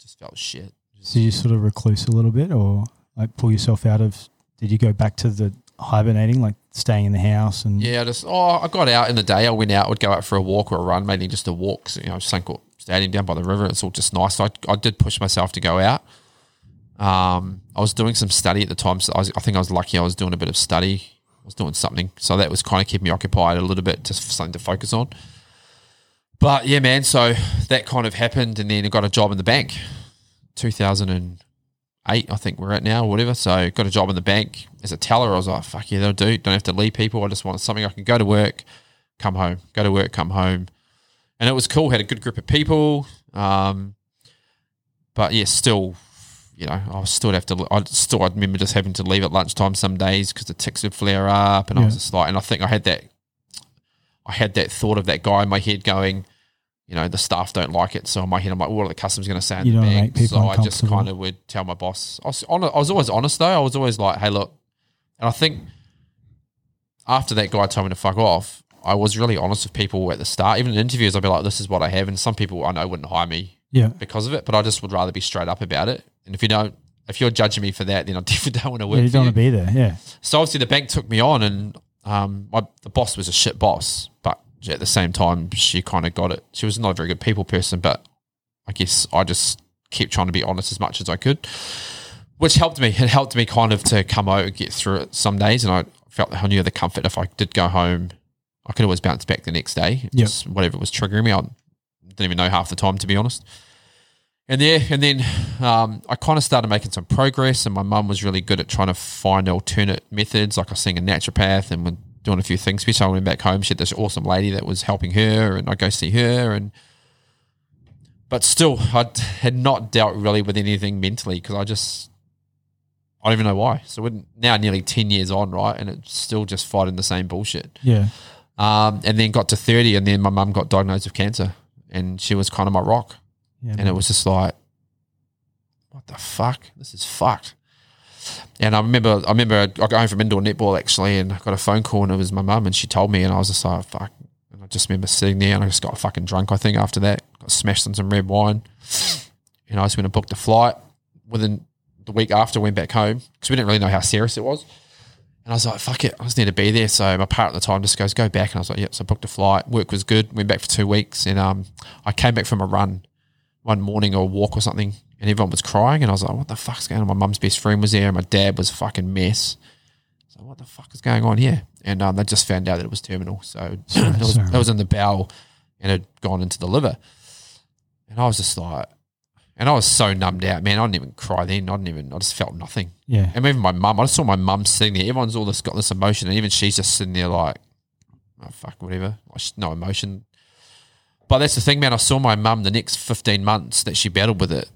just felt shit. So you sort of recluse a little bit, or like pull yourself out of? Did you go back to the hibernating, like staying in the house and? Yeah, I just oh, I got out in the day. I went out, I would go out for a walk or a run, mainly just a walk. So, you know, Suncorp Stadium down by the river. It's all just nice. So I, I did push myself to go out. Um, I was doing some study at the time, so I, was, I think I was lucky. I was doing a bit of study. I was doing something, so that was kind of keeping me occupied a little bit, just something to focus on. But yeah, man. So that kind of happened, and then I got a job in the bank, 2008, I think we're at now, or whatever. So got a job in the bank as a teller. I was like, fuck yeah, they'll do. Don't have to leave people. I just wanted something I can go to work, come home, go to work, come home, and it was cool. Had a good group of people. Um, but yeah, still you know, I still have to. I still I remember just having to leave at lunchtime some days because the tics would flare up, and I was just like, and I think I had that, I had that thought of that guy in my head going, you know, the staff don't like it, so in my head I'm like, what are the customers going to say in You the don't wanna bank? So I just kind of would tell my boss. I was, I was always honest though. I was always like, hey, look, and I think after that guy told me to fuck off, I was really honest with people at the start. Even in interviews, I'd be like, this is what I have, and some people I know wouldn't hire me Yeah. because of it, but I just would rather be straight up about it. And if you don't, if you're judging me for that, then I definitely don't want to work Yeah, you for don't you. want to be there. Yeah. so obviously the bank took me on, and um, my, the boss was a shit boss, but at the same time, she kind of got it. She was not a very good people person, but I guess I just kept trying to be honest as much as I could, which helped me. It helped me kind of to come out and get through it some days, and I felt I knew the comfort if I did go home, I could always bounce back the next day. Yep. Just whatever was triggering me, I didn't even know half the time to be honest. And there, and then um, I kind of started making some progress, and my mum was really good at trying to find alternate methods. Like I was seeing a naturopath and we're doing a few things. Especially when I went back home, she had this awesome lady that was helping her, and I go see her. And but still, I had not dealt really with anything mentally because I just I don't even know why. So we're now nearly ten years on, right, and it's still just fighting the same bullshit. Yeah. Um, and then got to thirty, and then my mum got diagnosed with cancer, and she was kind of my rock Yeah. and it was just like, what the fuck? This is fucked. And I remember, I remember I got home from indoor netball actually, and I got a phone call, and it was my mum, and she told me, and I was just like, fuck. And I just remember sitting there, and I just got fucking drunk. I think after that, got smashed on some red wine, and I just went and booked a flight. Within the week after, I went back home because we didn't really know how serious it was. And I was like, fuck it, I just need to be there. So my partner at the time just goes, go back. And I was like, yep. So I booked a flight. Work was good. Went back for two weeks. And um, I came back from a run one morning or a walk or something, and everyone was crying. And I was like, what the fuck's going on? My mum's best friend was there, and my dad was a fucking mess. So what the fuck is going on here? And um, they just found out that it was terminal. So it, was, it was in the bowel and had gone into the liver. And I was just like, and I was so numbed out, man. I didn't even cry then. I didn't even, I just felt nothing. Yeah. And even my mum, I just saw my mum sitting there. Everyone's all this got this emotion, and even she's just sitting there like, oh, fuck, whatever. No emotion. But that's the thing, man. I saw my mum the next 15 months that she battled with it.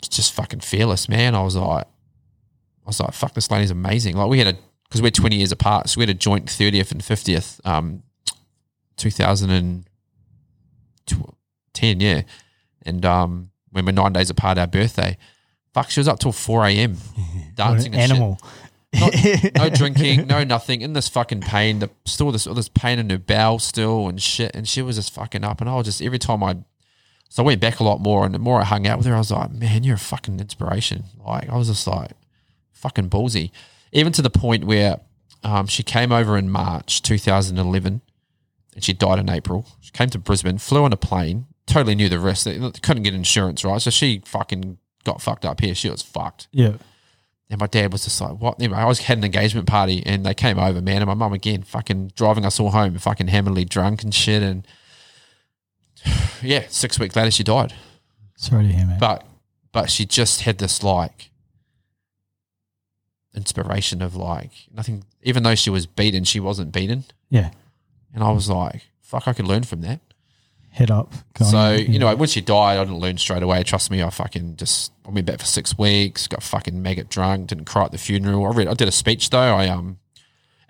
It's just fucking fearless, man. I was like, I was like, fuck, this lady's amazing. Like, we had a, because we're 20 years apart, so we had a joint 30th and 50th, um, 2010, yeah. And um, when we're nine days apart, our birthday, fuck, she was up till 4 a.m. Dancing an animal. no drinking, no nothing, in this fucking pain, the still this all this pain in her bowel still and shit, and she was just fucking up, and I was just every time I, so I went back a lot more, and the more I hung out with her, I was like, man, you're a fucking inspiration. Like I was just like, fucking ballsy, even to the point where, um, she came over in March 2011, and she died in April. She came to Brisbane, flew on a plane, totally knew the risk, they couldn't get insurance, right? So she fucking got fucked up here. She was fucked. Yeah. And my dad was just like, what? Anyway, I was had an engagement party and they came over, man. And my mum again, fucking driving us all home, fucking hammerly drunk and shit. And yeah, six weeks later, she died. Sorry to hear, man. But, but she just had this like inspiration of like nothing, even though she was beaten, she wasn't beaten. yeah. And I was like, fuck, I could learn from that. Head up. So, in. you know, when she died, I didn't learn straight away. Trust me, I fucking just I went back for six weeks, got fucking maggot drunk, didn't cry at the funeral. I read I did a speech though. I um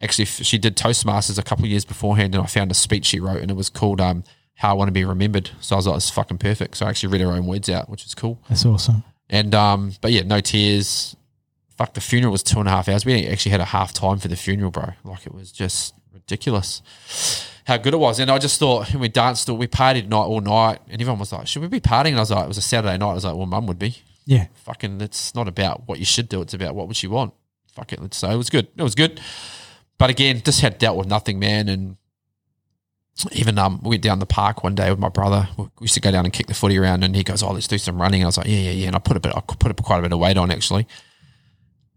actually she did Toastmasters a couple of years beforehand and I found a speech she wrote and it was called um How I Want to Be Remembered. So I was like, it's fucking perfect. So I actually read her own words out, which is cool. that's awesome. And um, but yeah, no tears. Fuck, the funeral was two and a half hours. We actually had a half time for the funeral, bro. Like it was just ridiculous how good it was. And I just thought and we danced, all we partied night all night, and everyone was like, "Should we be partying?" And I was like, "It was a Saturday night." I was like, "Well, mum would be." Yeah, Fucking, it's not about what you should do. It's about what would she want. Fuck it. So it was good. It was good. But again, just had dealt with nothing, man. And even um, we went down the park one day with my brother. We used to go down and kick the footy around, and he goes, "Oh, let's do some running." And I was like, "Yeah, yeah, yeah." And I put a bit, I put a quite a bit of weight on actually.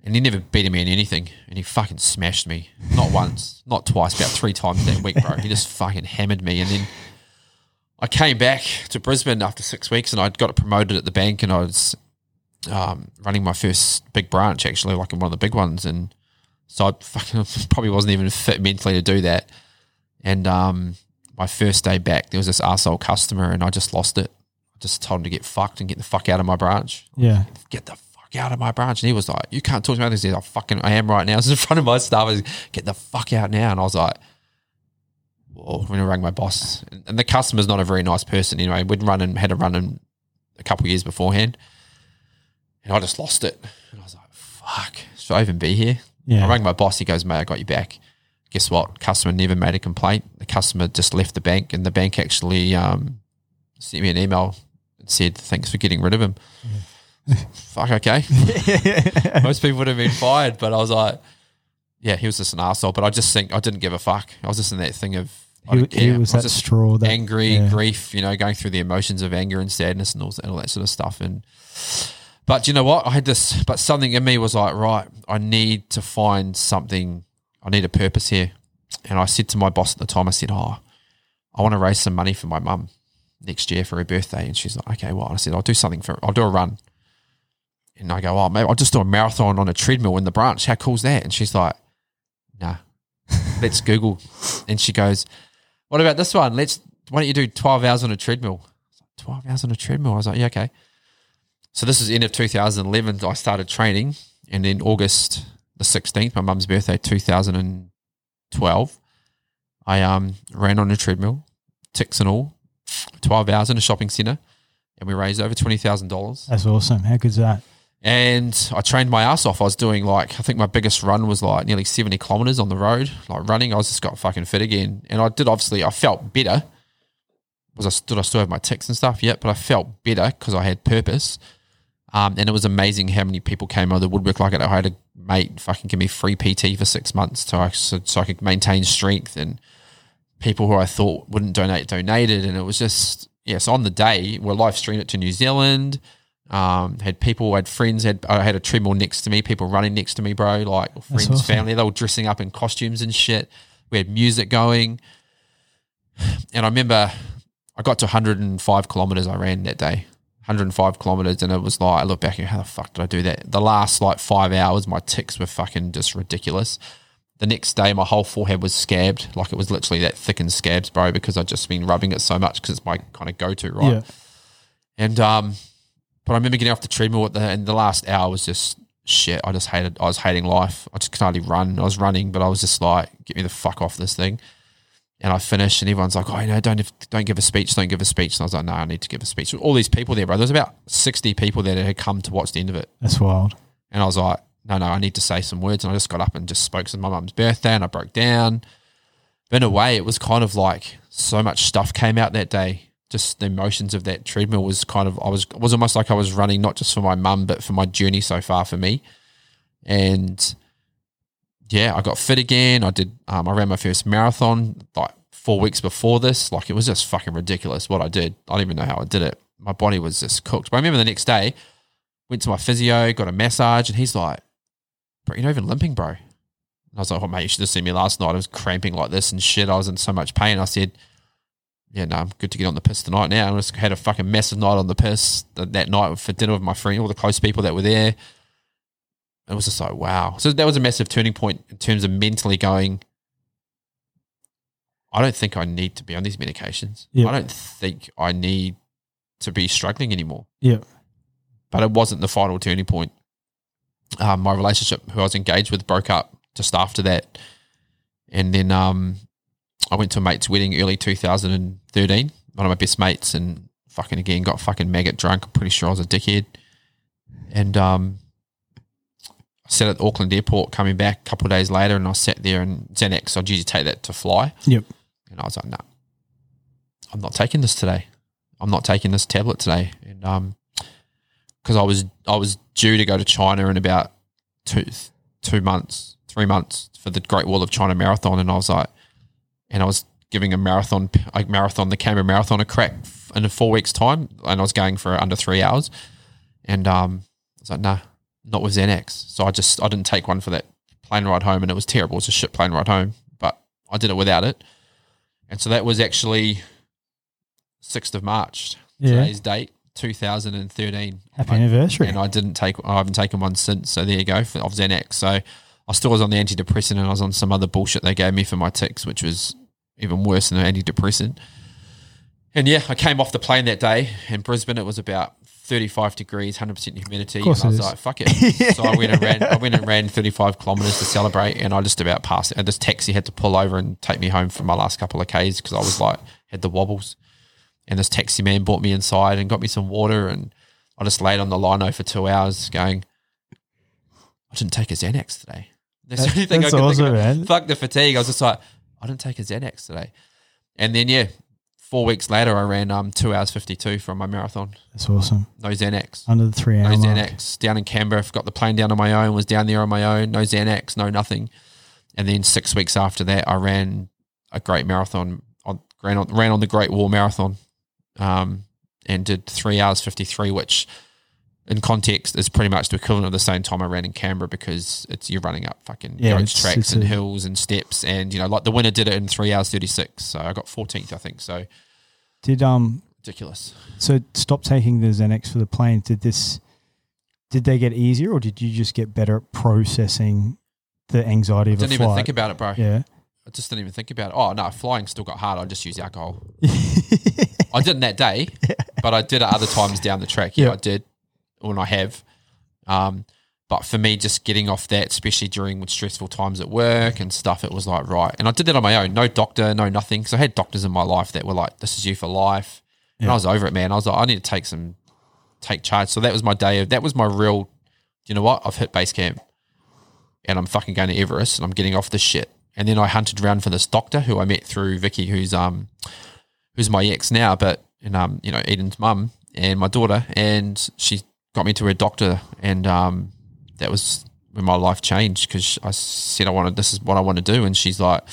And he never beat me in anything, and he fucking smashed me. Not once, not twice, about three times that week, bro. He just fucking hammered me, and then I came back to Brisbane after six weeks, and I'd got promoted at the bank, and I was um, running my first big branch actually, like in one of the big ones, and so I fucking probably wasn't even fit mentally to do that. And um, my first day back, there was this asshole customer, and I just lost it. I just told him to get fucked and get the fuck out of my branch. yeah, Get the fuck out of my branch. And he was like, "You can't talk to me about this." He's like, "Fucking, I am right now." I was in front of my staff. Was, Get the fuck out now. And I was like, "Whoa!" When I rang my boss, and, the customer's not a very nice person. Anyway, we'd run and had a run in a couple of years beforehand, and I just lost it. And I was like, "Fuck, should I even be here?" yeah. I rang my boss. He goes, "Mate, I got you back." Guess what? Customer never made a complaint. The customer just left the bank, and the bank actually um, sent me an email and said, "Thanks for getting rid of him." Fuck. Okay. Most people would have been fired, but I was like, "Yeah, he was just an asshole." But I just think I didn't give a fuck. I was just in that thing of He, he was I that just straw that angry, yeah. grief, you know, going through the emotions of anger and sadness and all, and all that sort of stuff. And but you know what? I had this, but something in me was like, right, I need to find something. I need a purpose here. And I said to my boss at the time, I said, oh, I want to raise some money for my mum next year for her birthday. And she's like, okay, well, I said, I'll do something for, I'll do a run. And I go, oh, maybe I'll just do a marathon on a treadmill in the branch. How cool's that? And she's like, nah, let's Google. And she goes, what about this one? Let's, why don't you do 12 hours on a treadmill? Like, 12 hours on a treadmill? I was like, yeah, okay. So this is end of 2011. I started training. And then August the 16th, my mum's birthday, 2012, I um ran on a treadmill, tics and all, 12 hours in a shopping centre. And we raised over $20,000 That's awesome. How good's that? And I trained my ass off. I was doing like I think my biggest run was like nearly seventy kilometers on the road, like running. I was just got fucking fit again, and I did obviously. I felt better. Was I stood? I still have my tics and stuff yet, but I felt better because I had purpose. Um, and it was amazing how many people came out of the woodwork like it. I had a mate fucking give me free PT for six months so I, so, so I could maintain strength, and people who I thought wouldn't donate donated, and it was just yes. on the day, we live streamed it to New Zealand. Um, had people, had friends, had I had a treadmill next to me, people running next to me, bro, like friends, awesome. family. They were dressing up in costumes and shit. We had music going, and I remember I got to 105 kilometers. I ran that day, 105 kilometers, and it was like I look back and how the fuck did I do that? The last like five hours, my tics were fucking just ridiculous. The next day, my whole forehead was scabbed, like it was literally that thickened scabs, bro, because I'd just been rubbing it so much because it's my kind of go to, right? Yeah. And um, but I remember getting off the treadmill at the and the last hour was just shit. I just hated. I was hating life. I just could hardly run. I was running, but I was just like, get me the fuck off this thing. And I finished, and everyone's like, "Oh, you know, don't don't give a speech, don't give a speech." And I was like, "No, I need to give a speech." All these people there, bro. There's about sixty people there that had come to watch the end of it, That's wild. and I was like, "No, no, I need to say some words." And I just got up and just spoke to my mum's birthday, and I broke down. But in a way, it was kind of like so much stuff came out that day. Just the emotions of that treadmill was kind of I was was almost like I was running not just for my mum but for my journey so far for me. And yeah, I got fit again. I did. Um, I ran my first marathon like four weeks before this. Like it was just fucking ridiculous what I did. I don't even know how I did it. My body was just cooked. But I remember the next day, went to my physio, got a massage, and he's like, "Bro, you're not even limping, bro." And I was like, "Oh mate, you should have seen me last night. I was cramping like this and shit. I was in so much pain." I said, "Yeah, no, I'm good to get on the piss tonight now." I just had a fucking massive night on the piss that, that night for dinner with my friend, all the close people that were there. It was just like, wow. So that was a massive turning point in terms of mentally going, I don't think I need to be on these medications. I don't think I need to be struggling anymore. Yeah. But it wasn't the final turning point. Um, my relationship, who I was engaged with, broke up just after that. And then um, I went to a mate's wedding early 2013, one of my best mates, and fucking again got fucking maggot drunk. I'm pretty sure I was a dickhead. And um, I sat at Auckland airport coming back a couple of days later, and I sat there and Xanax, I'd usually take that to fly. Yep. And I was like, no, I'm not taking this today. I'm not taking this tablet today. And um, because I was I was due to go to China in about two two months, three months for the Great Wall of China marathon, and I was like, and I was giving a marathon a marathon the Canberra Marathon a crack in a four weeks time, and I was going for under three hours, and um, I was like, nah, not with Xanax. So I just I didn't take one for that plane ride home, and it was terrible. It was a shit plane ride home, but I did it without it, and so that was actually sixth of March. Yeah. Today's date, 2013. Happy I- anniversary. and I didn't take. I haven't taken one since. So there you go for, of Xanax. So I still was on the antidepressant, and I was on some other bullshit they gave me for my tics, which was even worse than an antidepressant. And yeah, I came off the plane that day in Brisbane. It was about 35 degrees, 100% humidity. And I was like, fuck it. so I went and ran. I went and ran 35 kilometers to celebrate, and I just about passed. And this taxi had to pull over and take me home for my last couple of k's because I was like had the wobbles. And this taxi man brought me inside and got me some water, and I just laid on the lino for two hours, going, I didn't take a Xanax today. That's the only thing that's I could awesome, think of. man. Fuck the fatigue. I was just like, I didn't take a Xanax today. And then yeah, four weeks later, I ran um two hours fifty two from my marathon. That's awesome. No Xanax. Under the three No hour mark. Down in Canberra, got the plane down on my own. Was down there on my own. No Xanax. No nothing. And then six weeks after that, I ran a great marathon. On, ran on ran on the Great Wall Marathon, um, and did three hours fifty three, which in context is pretty much the equivalent of the same time I ran in Canberra because it's you're running up fucking Yeah, it's- tracks it's and a- hills and steps and you know like the winner did it in three hours thirty six. So I got fourteenth, I think. So Did um ridiculous. so stop taking the Xanax for the plane? Did this? Did they get easier, or did you just get better at processing the anxiety of Didn't even flight? think about it, bro. yeah. I just didn't even think about it. Oh no, flying still got hard. I just used alcohol. I didn't that day, but I did it other times down the track. Yeah, Yeah. I did when I have. Um, but for me, just getting off that, especially during stressful times at work and stuff, it was like right. And I did that on my own, no doctor, no nothing. Because I had doctors in my life that were like, "This is you for life," and I was over it, man. I was like, I need to take some, take charge. So that was my day of. That was my real. You know what? I've hit base camp, and I'm fucking going to Everest, and I'm getting off this shit. And then I hunted around for this doctor who I met through Vicky, who's um who's my ex now, but and um, you know, Eden's mum and my daughter, and she got me to a doctor, and um, that was when my life changed because I said I wanted this is what I want to do, and she's like,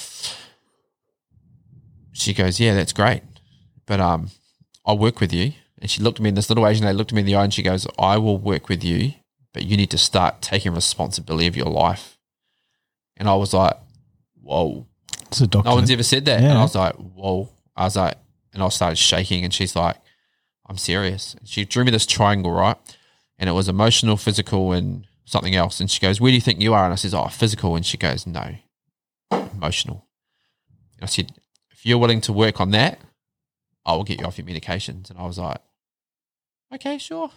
she goes, yeah, that's great, but um, I'll work with you, and she looked at me, and this little Asian lady looked at me in the eye, and she goes, I will work with you, but you need to start taking responsibility of your life, and I was like, whoa. It's a doctor. No one's ever said that. And I was like, whoa. I was like, and I started shaking. And she's like, I'm serious. And she drew me this triangle, right? And it was emotional, physical, and something else. And she goes, Where do you think you are? And I says, Oh, physical. And she goes, No, emotional. And I said, If you're willing to work on that, I will get you off your medications. And I was like, Okay, sure.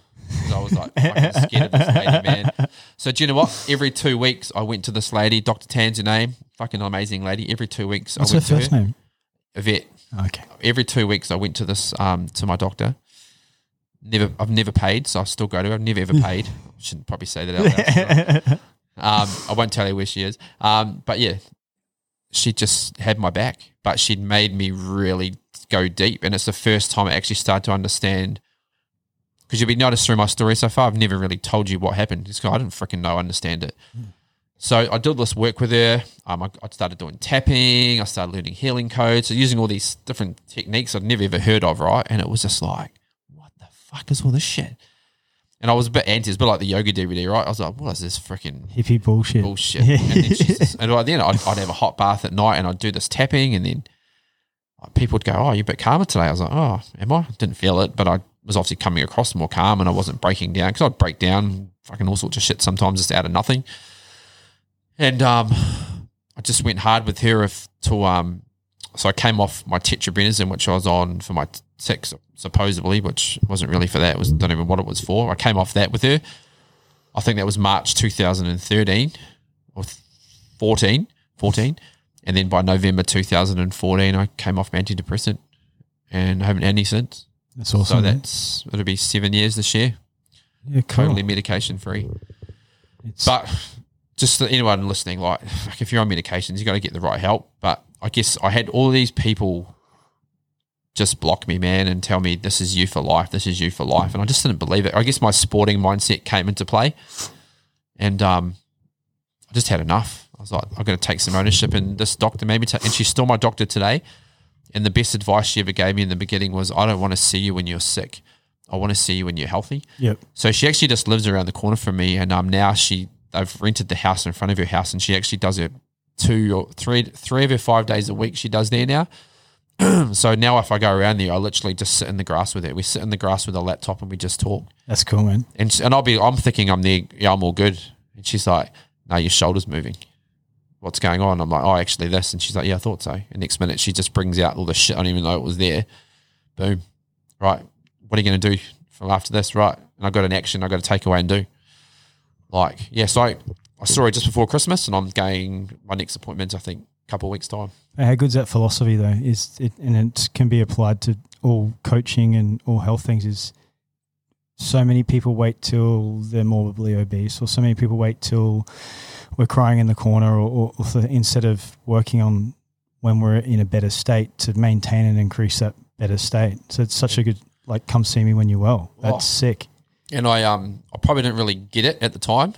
I was like, scared of this lady, man. So do you know what? Every two weeks, I went to this lady, Dr. Tan's her name, fucking amazing lady. Every two weeks, What's I her went to first her. name? Yvette. Okay. Every two weeks, I went to this um to my doctor. Never, I've never paid, so I still go to her. I've never ever paid. I Shouldn't probably say that out loud. I? Um, I won't tell you where she is. Um, but yeah, she just had my back. But she'd made me really go deep, and it's the first time I actually started to understand. Because you'll be noticed through my story so far, I've never really told you what happened. It's I didn't freaking know, understand it. So I did this work with her. Um, I, I started doing tapping. I started learning healing codes. So using all these different techniques I'd never ever heard of, right? And it was just like, fuck is all this shit? And I was a bit anti, it's a bit like the yoga DVD, right? I was like, what is this freaking Hippie bullshit. bullshit? And then, just, and then I'd, I'd have a hot bath at night and I'd do this tapping, and then people would go, "Oh, you're a bit calmer today." I was like, "Oh, am I?" Didn't feel it, but I was obviously coming across more calm, and I wasn't breaking down because I'd break down fucking all sorts of shit sometimes just out of nothing. And um, I just went hard with her if, to um, so I came off my tetrabenazine, which I was on for my sex supposedly, which wasn't really for that. It was don't even what it was for. I came off that with her. I think that was March 2013 or 14, 14. And then by November 2014, I came off my antidepressant and I haven't had any since. That's awesome. So that's, it'll be seven years this year, yeah, cool. totally medication free. It's, But just anyone listening, like like, if you're on medications, you got to get the right help. But I guess I had all these people just block me, man, and tell me this is you for life, this is you for life, and I just didn't believe it. I guess my sporting mindset came into play, and um, I just had enough. I was like, I'm going to take some ownership, and this doctor made me take, and she's still my doctor today. And the best advice she ever gave me in the beginning was, I don't want to see you when you're sick. I want to see you when you're healthy. yep. So she actually just lives around the corner from me, and um, now she they've rented the house in front of her house, and she actually does it two or three three of her five days a week. She does there now. so now if I go around there, I literally just sit in the grass with her. We sit in the grass with a laptop and we just talk. That's cool, man. And and I'll be I'm thinking I'm there, yeah, I'm all good. And she's like, No, your shoulder's moving. What's going on? I'm like, Oh, actually this. And she's like, Yeah, I thought so. And next minute she just brings out all the shit I didn't even know it was there. Boom. Right. What are you gonna do from after this? Right. And I got an action I got to take away and do. Like, yeah, so I, saw her just before Christmas and I'm going my next appointment, I think, a couple of weeks' time. How good's that philosophy though? Is it and it can be applied to all coaching and all health things. Is so many people wait till they're morbidly obese, or so many people wait till we're crying in the corner, or, or, or instead of working on when we're in a better state to maintain and increase that better state. So it's such a good like come see me when you're well. That's Oh. sick. And I um I probably didn't really get it at the time,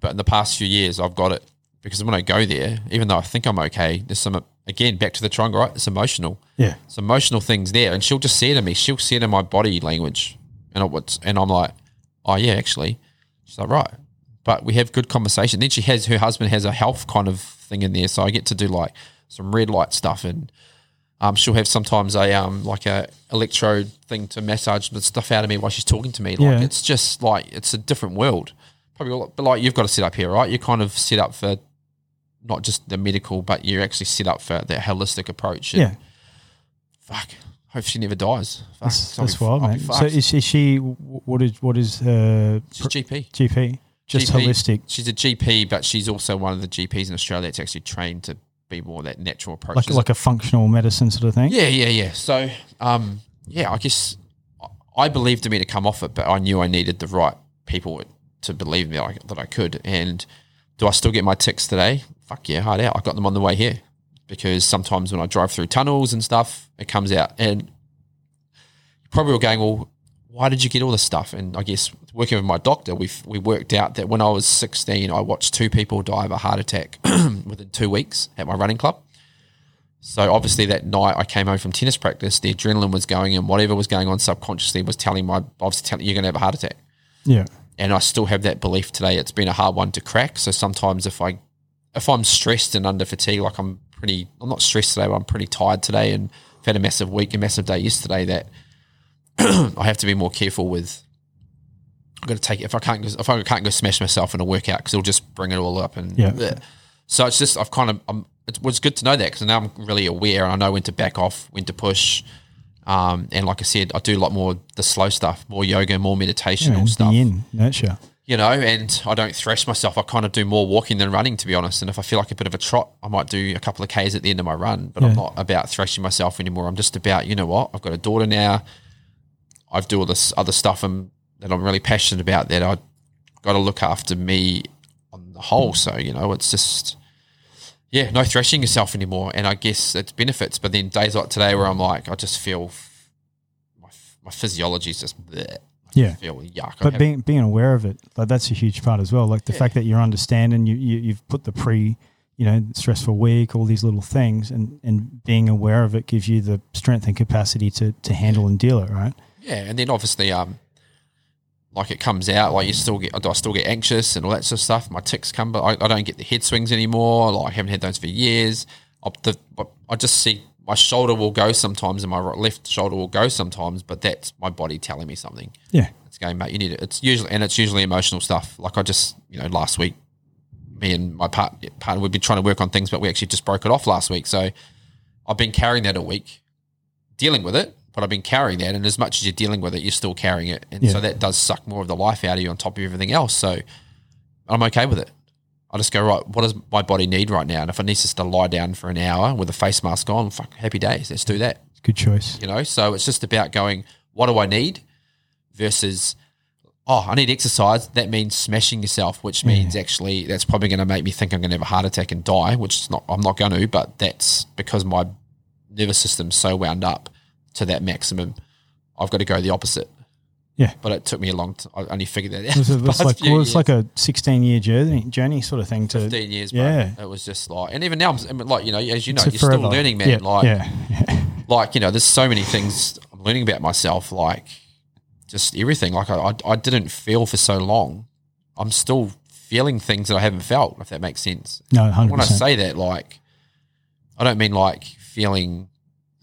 but in the past few years I've got it because when I go there, even though I think I'm okay, there's some again back to the triangle, right? It's emotional. Yeah. It's emotional things there, and she'll just see it in me. She'll see it in my body language, and what's and I'm like, oh yeah, actually, she's like right, but we have good conversation. Then she has her husband has a health kind of thing in there, so I get to do like some red light stuff, and um, she'll have sometimes a um like a electrode thing to massage the stuff out of me while she's talking to me. Like Yeah. it's just like it's a different world. Probably, but like you've got to sit up here, right? You're kind of set up for not just the medical, but you're actually set up for the holistic approach. Yeah. Fuck. Hope she never dies. Fuck. That's, I'll that's be- wild, I'll man. So is, is she? What is what is her She's GP. GP? Just GP. holistic, She's a GP, but she's also one of the GPs in Australia that's actually trained to be more that natural approach. like like a functional medicine sort of thing. Yeah, yeah, yeah. So, um, yeah, I guess I believed in me to come off it, but I knew I needed the right people to believe me that I, that I could. And do I still get my tics today? Fuck yeah, hard out. I got them on the way here because sometimes when I drive through tunnels and stuff, it comes out. And you probably going, well, why did you get all this stuff? And I guess working with my doctor, we we worked out that when I was 16, I watched two people die of a heart attack within two weeks at my running club. So obviously that night I came home from tennis practice, the adrenaline was going and whatever was going on subconsciously was telling my obviously telling you're gonna have a heart attack. Yeah. And I still have that belief today. It's been a hard one to crack. So sometimes if I if I'm stressed and under fatigue, like I'm pretty I'm not stressed today, but I'm pretty tired today and I've had a massive week, a massive day yesterday that I have to be more careful with I've got to take it if I can't go, if I can't go smash myself in a workout because it'll just bring it all up and Yeah. bleh. So it's just I've kind of I'm, it was good to know that because now I'm really aware and I know when to back off, when to push, um, and like I said, I do a lot more the slow stuff, more yoga, more meditational Yeah, stuff. yin nurture. You know, and I don't thrash myself. I kind of do more walking than running, to be honest. And if I feel like a bit of a trot, I might do a couple of k's at the end of my run. But I'm not about thrashing myself anymore. I'm just about you know what I've got a daughter now. I've do all this other stuff and that I'm really passionate about. That I've got to look after me on the whole. So you know, it's just yeah, no thrashing yourself anymore. And I guess it's benefits. But then days like today where I'm like, I just feel my my physiology is just bleh. Yeah. feel yuck. But being being aware of it, like that's a huge part as well. Like the Yeah. fact that you're understanding, you, you you've put the pre, you know, stressful week, all these little things, and and being aware of it gives you the strength and capacity to to handle and deal it. Right. Yeah, and then obviously, um, like it comes out, like you still get, do I still get anxious and all that sort of stuff. My tics come, but I, I don't get the head swings anymore. Like I haven't had those for years. I, the, I just see my shoulder will go sometimes, and my left shoulder will go sometimes, but that's my body telling me something. Yeah. It's going, mate. You need it. It's usually, and it's usually emotional stuff. Like I just, you know, last week, me and my part, partner, we've been trying to work on things, but we actually just broke it off last week. So I've been carrying that a week, dealing with it, but I've been carrying that. And as much as you're dealing with it, you're still carrying it. And so that does suck more of the life out of you on top of everything else. So I'm okay with it. I just go, right, what does my body need right now? And if it needs just to lie down for an hour with a face mask on, fuck, happy days. Let's do that. Good choice. You know, so it's just about going, what do I need versus, oh, I need exercise. That means smashing yourself, which means actually that's probably going to make me think I'm going to have a heart attack and die, which is not, I'm not going to, but that's because my nervous system's so wound up to that maximum. I've got to go the opposite. Yeah. But it took me a long. T- I only figured that out. It was, it was like well, it's like a sixteen year journey journey sort of thing to 15 years, bro. Yeah. It was just like, and even now, I'm like, you know, as you know, to you're forever. still learning, man. Yeah, like, yeah, yeah. like, you know, there's so many things I'm learning about myself, like just everything. Like, I, I, I didn't feel for so long. I'm still feeling things that I haven't felt, if that makes sense. No, hundred When I say that, like, I don't mean like feeling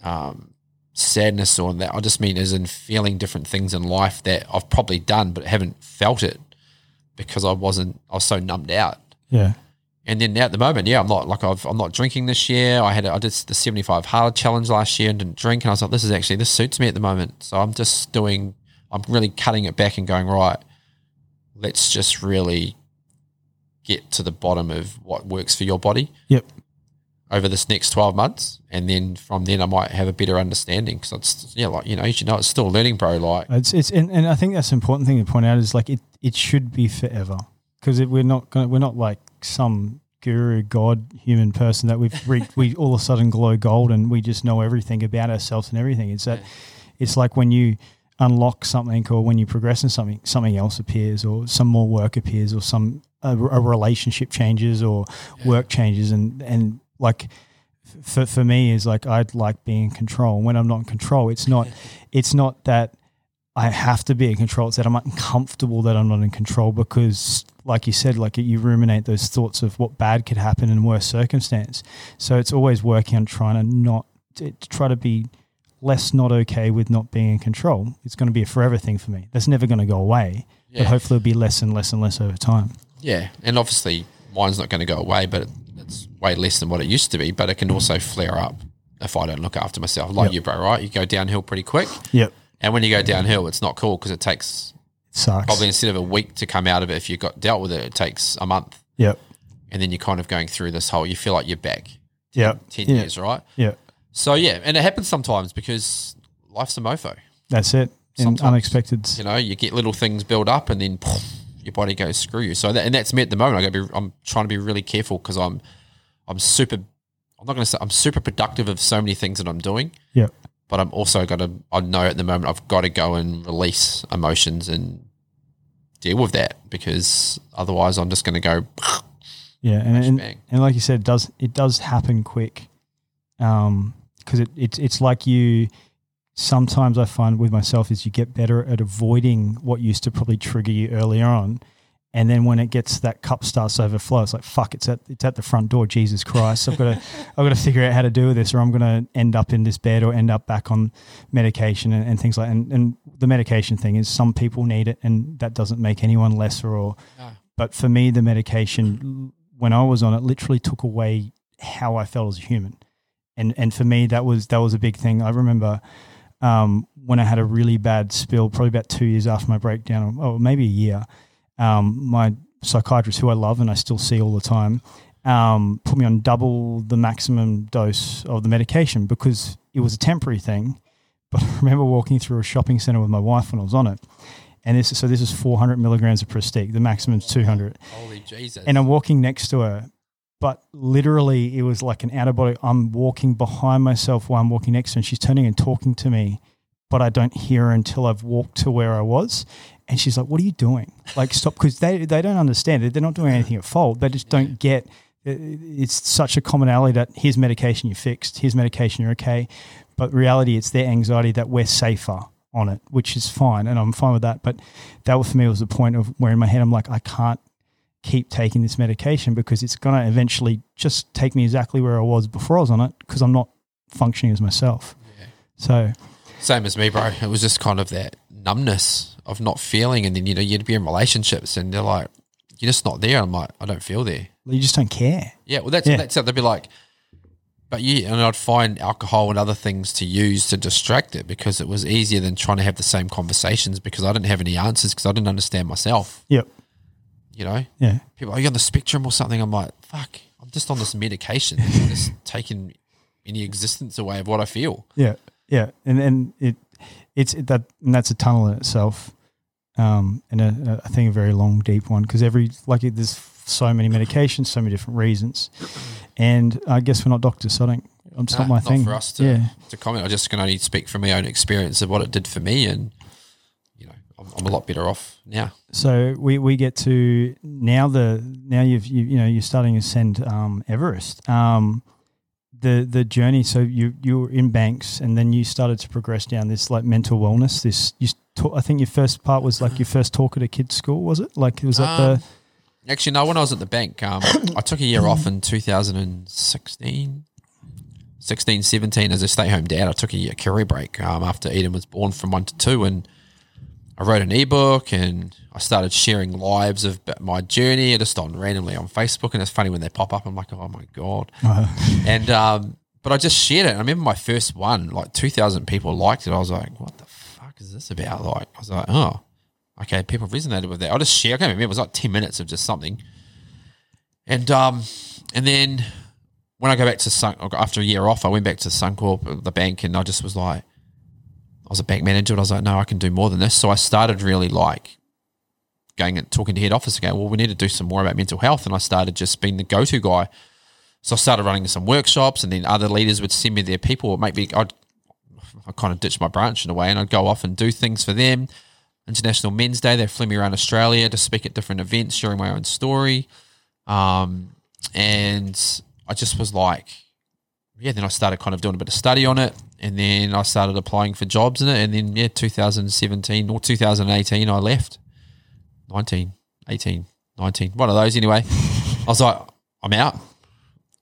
um, sadness or that. I just mean as in feeling different things in life that I've probably done but haven't felt it because I wasn't, I was so numbed out. Yeah, And then now at the moment, yeah, I'm not like I've, I'm not drinking this year. I had I did the 75 hard challenge last year and didn't drink, and I was like, this is actually this suits me at the moment. So I'm just doing, I'm really cutting it back and going right. Let's just really get to the bottom of what works for your body yep, over this next 12 months, and then from then I might have a better understanding because it's yeah, like you know, you know, it's still a learning, bro. Like it's it's and, and I think that's an important thing to point out is like it it should be forever because we're not gonna we're not like some guru god human person that we've re- we all of a sudden glow gold and we just know everything about ourselves and everything. It's that it's like when you unlock something or when you progress in something, something else appears or some more work appears or some a, a relationship changes or work changes and and like for for me is like I'd like being in control. When I'm not in control, it's not it's not that I have to be in control. It's that I'm uncomfortable that I'm not in control because, like you said, like you ruminate those thoughts of what bad could happen in worse circumstance. So it's always working on trying to not to, try to be less not okay with not being in control. It's going to be a forever thing for me. That's never going to go away. Yeah. But hopefully, it'll be less and less and less over time. yeah, and obviously mine's not going to go away, but way less than what it used to be. But it can also flare up if I don't look after myself, like Yep. you, bro. Right, you go downhill pretty quick, Yep, and when you go downhill, it's not cool because it takes it probably instead of a week to come out of it, if you got dealt with it, it takes a month, Yep, and then you're kind of going through this whole. You feel like you're back yep, ten yeah. years, right? Yeah, So yeah, and it happens sometimes because life's a mofo. that's it. And Sometimes. unexpected. You know, you get little things build up, and then poof, your body goes screw you. So that, and that's me at the moment. I got to be. I'm trying to be really careful because I'm, I'm super. I'm not going to say I'm super productive of so many things that I'm doing, Yep. but I'm also got to. I know at the moment I've got to go and release emotions and deal with that because otherwise I'm just going to go. Yeah, and, and, bang. and like you said, it does it does happen quick, um, because it, it it's like you. Sometimes I find with myself is you get better at avoiding what used to probably trigger you earlier on, and then when it gets that cup starts to overflow, it's like fuck, it's at it's at the front door. Jesus Christ, I've got to I've got to figure out how to do with this, or I'm going to end up in this bed or end up back on medication and, and things like. And, and the medication thing is some people need it, and that doesn't make anyone lesser or. But for me, the medication when I was on it literally took away how I felt as a human, and and for me that was that was a big thing. I remember um, when I had a really bad spill, probably about two years after my breakdown, or maybe a year. Um, my psychiatrist, who I love and I still see all the time, um, put me on double the maximum dose of the medication because it was a temporary thing. But I remember walking through a shopping center with my wife when I was on it. And this, so this is 400 milligrams of Pristiq. The maximum is 200 Holy Jesus! and I'm walking next to her, but literally it was like an out of body. I'm walking behind myself while I'm walking next to her, and she's turning and talking to me, but I don't hear her until I've walked to where I was. And she's like, "What are you doing? Like, stop!" Because they they don't understand it. They're not doing anything at fault. They just don't get. Uh, it's such a commonality that here's medication you're fixed, here's medication you're okay, but reality it's their anxiety that we're safer on it, which is fine, and I'm fine with that. But that for me was the point of where in my head I'm like, I can't keep taking this medication because it's going to eventually just take me exactly where I was before I was on it because I'm not functioning as myself. Yeah. So, Same as me, bro. It was just kind of that numbness of not feeling, and then you know you'd be in relationships, and they're like, "You're just not there." I'm like, "I don't feel there." you just don't care. Yeah, well, that's Yeah. that's it. They'd be like, but you," and I'd find alcohol and other things to use to distract it because it was easier than trying to have the same conversations because I didn't have any answers because I didn't understand myself. Yep. You know, Yeah. people are you on the spectrum or something? I'm like, fuck, I'm just on this medication, it's taking any existence away of what I feel. Yeah, yeah, and and it it's that and that's a tunnel in itself, um, and a, a, I think a very long, deep one because every like it, there's so many medications, so many different reasons, and I guess we're not doctors, so I don't. It's not Nah, my thing. for us to, yeah, to comment. I just can only speak from my own experience of what it did for me, and you know, I'm, I'm a lot better off now. so we, we get to now the now you've you, you know you're starting to ascend um, Everest. Um, the the journey. So you you were in banks, and then you started to progress down this like mental wellness. This you ta- I think your first part was like your first talk at a kids' school. Was it like was that Um, the Actually, no. When I was at the bank, um, I took a year off in 2016, 16, 17 as a stay-home dad. I took a year career break um, after Eden was born from one to two, and I wrote an ebook and I started sharing lives of my journey just on randomly on Facebook. And it's funny when they pop up, I'm like, oh my god. and um, but I just shared it. I remember my first one, like 2,000 people liked it. I was like, what the fuck is this about? Like, I was like, oh, okay, people resonated with that. I'll just share. I can't remember. It was like 10 minutes of just something. And um, and then when I go back to Sun, after a year off, I went back to Suncorp, the bank, and I just was like, was a bank manager, and I was like, no, I can do more than this. So I started really like going and talking to head office again. Well, we need to do some more about mental health, and I started just being the go-to guy. So I started running some workshops, and then other leaders would send me their people. Or maybe I'd I kind of ditched my branch in a way, and I'd go off and do things for them. International Men's Day, they flew me around Australia to speak at different events, sharing my own story. Um, and I just was like, yeah, then I started kind of doing a bit of study on it. And then I started applying for jobs in it. And then, yeah, 2017 or 2018, I left. 19, 18, 19, one of those anyway. I was like, I'm out.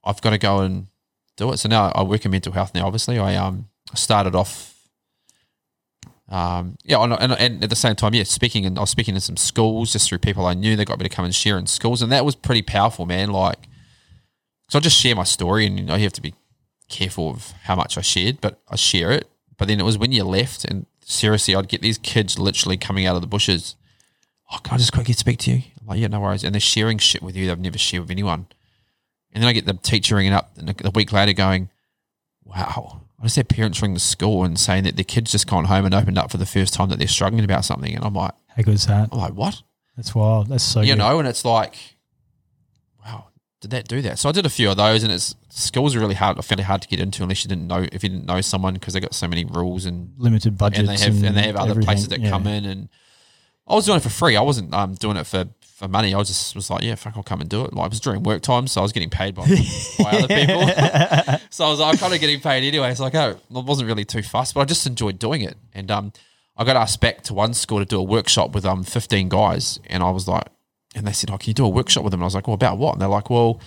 I've got to go and do it. So now I work in mental health now, obviously. I um started off um, yeah, and, and, and at the same time, yeah, speaking and I was speaking in some schools just through people I knew. They got me to come and share in schools, and that was pretty powerful, man. Like, so I just share my story, and you know, you have to be careful of how much I shared, but I share it. But then it was when you left, and seriously, I'd get these kids literally coming out of the bushes. Oh, can I just quickly speak to you? I'm like, yeah, no worries. And they're sharing shit with you they've never shared with anyone. And then I get the teacher ringing up a week later going, wow, I just had parents ring the school and saying that their kids just gone home and opened up for the first time that they're struggling about something. And I'm like, how good is that? I'm like, what? That's wild. That's so you good. know, and it's like, did that do that? So I did a few of those, and it's schools are really hard, fairly hard to get into unless you didn't know if you didn't know someone because they got so many rules and limited budgets, and they have and, they have other places that Yeah. come in. And I was doing it for free. I wasn't um, doing it for, for money. I was just was like, yeah, fuck, I'll come and do it. Like it was during work time, so I was getting paid by, by other people. so I was like, kind of getting paid anyway. So like, oh, I wasn't really too fussed, but I just enjoyed doing it. And um, I got asked back to one school to do a workshop with um 15 guys, and I was like, and they said, oh, can you do a workshop with them? And I was like, well, about what? And they're like, well,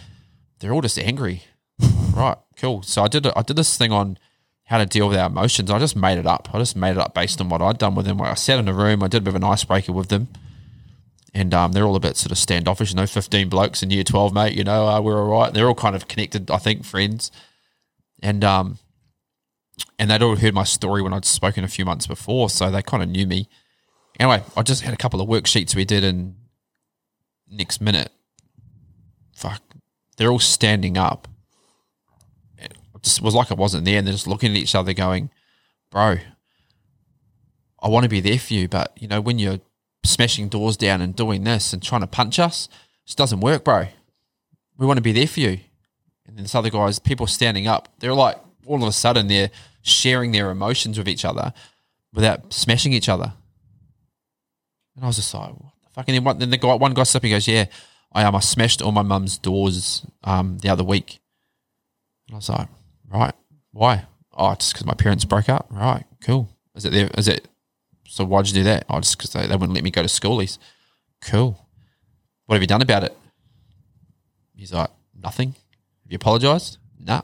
they're all just angry. right, cool. So I did I did this thing on how to deal with our emotions. I just made it up. I just made it up based on what I'd done with them. I sat in a room, I did a bit of an icebreaker with them. And um, they're all a bit sort of standoffish, you know, 15 blokes in year 12, mate, you know, uh, we're all right. They're all kind of connected, I think, friends. And um, and they'd all heard my story when I'd spoken a few months before, so they kind of knew me. Anyway, I just had a couple of worksheets we did, and next minute, fuck, they're all standing up. It just was like it wasn't there, and they're just looking at each other, going, "Bro, I want to be there for you, but you know when you're smashing doors down and doing this and trying to punch us, it doesn't work, bro. We want to be there for you." And then this other guys, people standing up, they're like all of a sudden they're sharing their emotions with each other without smashing each other. And I was just like, what the fuck? And then one, then the guy, one guy stepping goes, yeah, I um, I smashed all my mum's doors um the other week. And I was like, right, why? Oh, just because my parents broke up. Right, cool. Is it there? Is it? So why'd you do that? Oh, just because they, they wouldn't let me go to schoolies. Cool. What have you done about it? He's like, nothing. Have you apologized? Nah.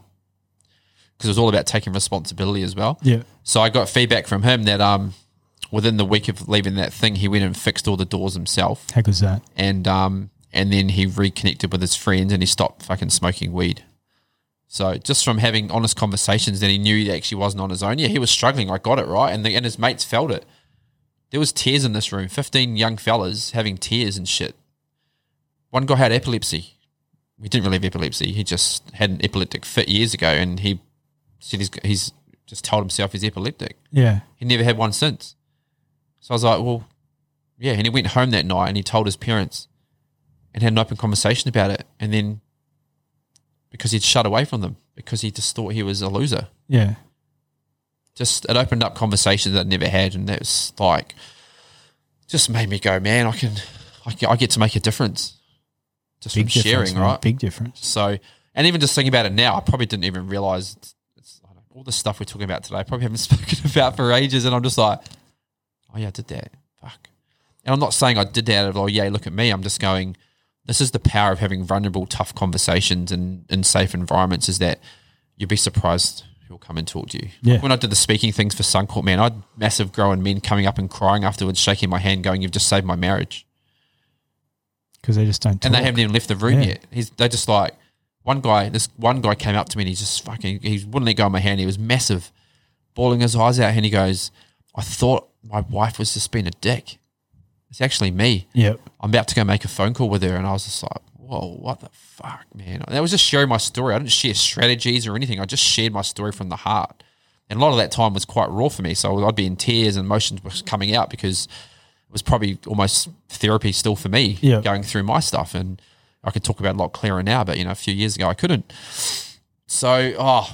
Because it was all about taking responsibility as well. Yeah. So I got feedback from him that um, within the week of leaving that thing, he went and fixed all the doors himself, How good is that? and um, and then he reconnected with his friends and he stopped fucking smoking weed. So just from having honest conversations, that he knew he actually wasn't on his own. Yeah, he was struggling. I got it right, and the, and his mates felt it. There was tears in this room. Fifteen young fellas having tears and shit. One guy had epilepsy. He didn't really have epilepsy. He just had an epileptic fit years ago, and he said he's, he's just told himself he's epileptic. Yeah. He never had one since. So I was like, well, yeah. And he went home that night and he told his parents and had an open conversation about it. And then because he'd shut away from them because he just thought he was a loser. Yeah. Just it opened up conversations that I never had, and that was like just made me go, man, I can, I, can, I get to make a difference just Big from sharing, man. right? Big difference. So, and even just thinking about it now, I probably didn't even realize it's, it's, I don't know, all the stuff we're talking about today. I probably haven't spoken about for ages, and I'm just like, oh yeah, I did that. Fuck. And I'm not saying I did that out of oh yeah, look at me. I'm just going. This is the power of having vulnerable, tough conversations in, in safe environments. Is that you'd be surprised who'll come and talk to you. Yeah. When I did the speaking things for Suncorp, man, I had massive grown men coming up and crying afterwards, shaking my hand, going, "You've just saved my marriage." Because they just don't talk. and they haven't even left the room Yeah. yet. He's they just like one guy. This one guy came up to me and he's just fucking. He wouldn't let go of my hand. He was massive, bawling his eyes out, and he goes, "I thought my wife was just being a dick. It's actually me. Yep. I'm about to go make a phone call with her." And I was just like, "Whoa, what the fuck, man?" And I was just sharing my story. I didn't share strategies or anything. I just shared my story from the heart. And a lot of that time was quite raw for me. So I'd be in tears and emotions was coming out because it was probably almost therapy still for me Yeah. going through my stuff. And I could talk about it a lot clearer now, but you know, a few years ago I couldn't. So, oh,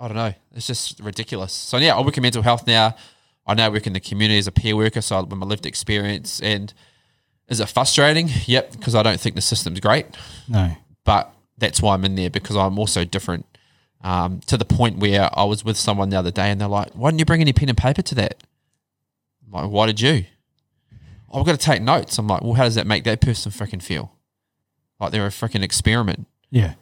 I don't know. It's just ridiculous. So yeah, I work in mental health now. I now work in the community as a peer worker, so with my lived experience. And is it frustrating? Yep, because I don't think the system's great No. but that's why I'm in there because I'm also different. Um, to the point where I was with someone the other day and they're like, "Why didn't you bring any pen and paper to that?" I'm like, "Why did you?" "Oh, I've got to take notes. I'm like, "Well, how does that make that person freaking feel? Like they're a freaking experiment, Yeah.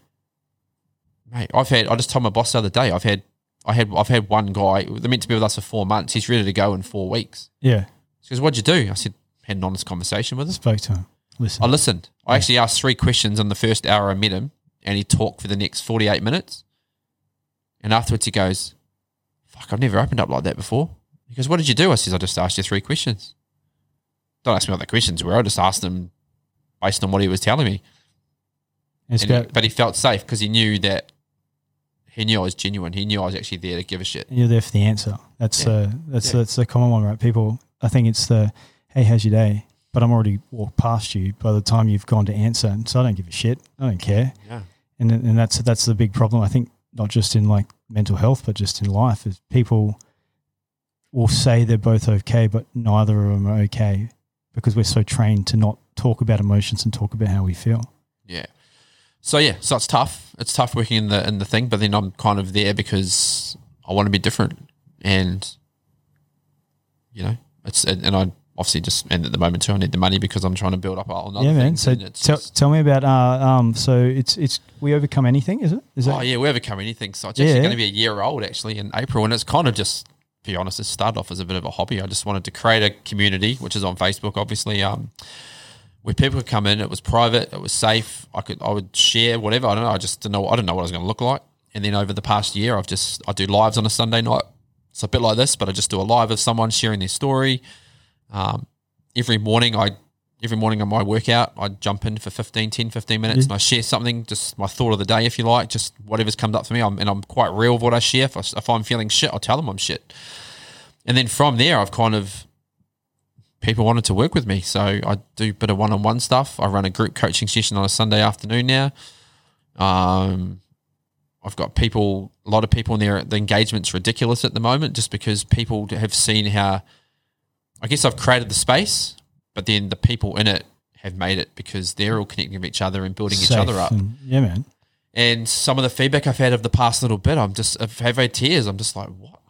mate." I've had. I just told my boss the other day. I've had. I had. I've had one guy. They're meant to be with us for four months. He's ready to go in four weeks. Yeah. He goes, "What'd you do?" I said, "Had an honest conversation with him." Spoke to him. Listen. I listened. I actually asked three questions in the first hour I met him, and he talked for the next 48 minutes. And afterwards, he goes, Fuck, I've never opened up like that before. He goes, What did you do? I says, I just asked you three questions. Don't ask me what the questions were. I just asked him based on what he was telling me. And but he felt safe because he knew that he knew I was genuine. He knew I was actually there to give a shit. you're there for the answer. That's Yeah. uh, that's Yeah. that's the common one, right? People, I think it's the, hey, how's your day? But I'm already walked past you by the time you've gone to answer, and so I don't give a shit. I don't care. Yeah. and and that's that's the big problem. I think not just in like mental health, but just in life, is people will say they're both okay, but neither of them are okay because we're so trained to not talk about emotions and talk about how we feel. Yeah. So yeah, so it's tough. It's tough working in the in the thing, but then I'm kind of there because I want to be different, and you know, it's and and I obviously just and at the moment too, I need the money because I'm trying to build up on other yeah, man. So tell, tell me about uh um. So it's it's we overcome anything, is it? Is oh yeah, we overcome anything. So it's actually Yeah. going to be a year old actually in April, and it's kind of just to be honest, it started off as a bit of a hobby. I just wanted to create a community, which is on Facebook, obviously. Um, where people could come in, it was private, it was safe. I could, I would share whatever. I don't know. I just didn't know. I didn't know what I was going to look like. And then over the past year, I've just I do lives on a Sunday night. It's a bit like this, but I just do a live of someone sharing their story. Um, every morning, I every morning on my workout, I jump in for 15, 10, 15 minutes, and I share something, just my thought of the day, if you like, just whatever's come up for me. I'm, and I'm quite real with what I share. If, I, if I'm feeling shit, I'll tell them I'm shit. And then from there, I've kind of people wanted to work with me. So I do a bit of one on one stuff. I run a group coaching session on a Sunday afternoon now. Um, I've got people, a lot of people in there. The engagement's ridiculous at the moment just because people have seen how, I guess I've created the space, but then the people in it have made it because they're all connecting with each other and building each other up. and- yeah, man. And some of the feedback I've had of the past little bit, I'm just, I've have had tears. I'm just like, what?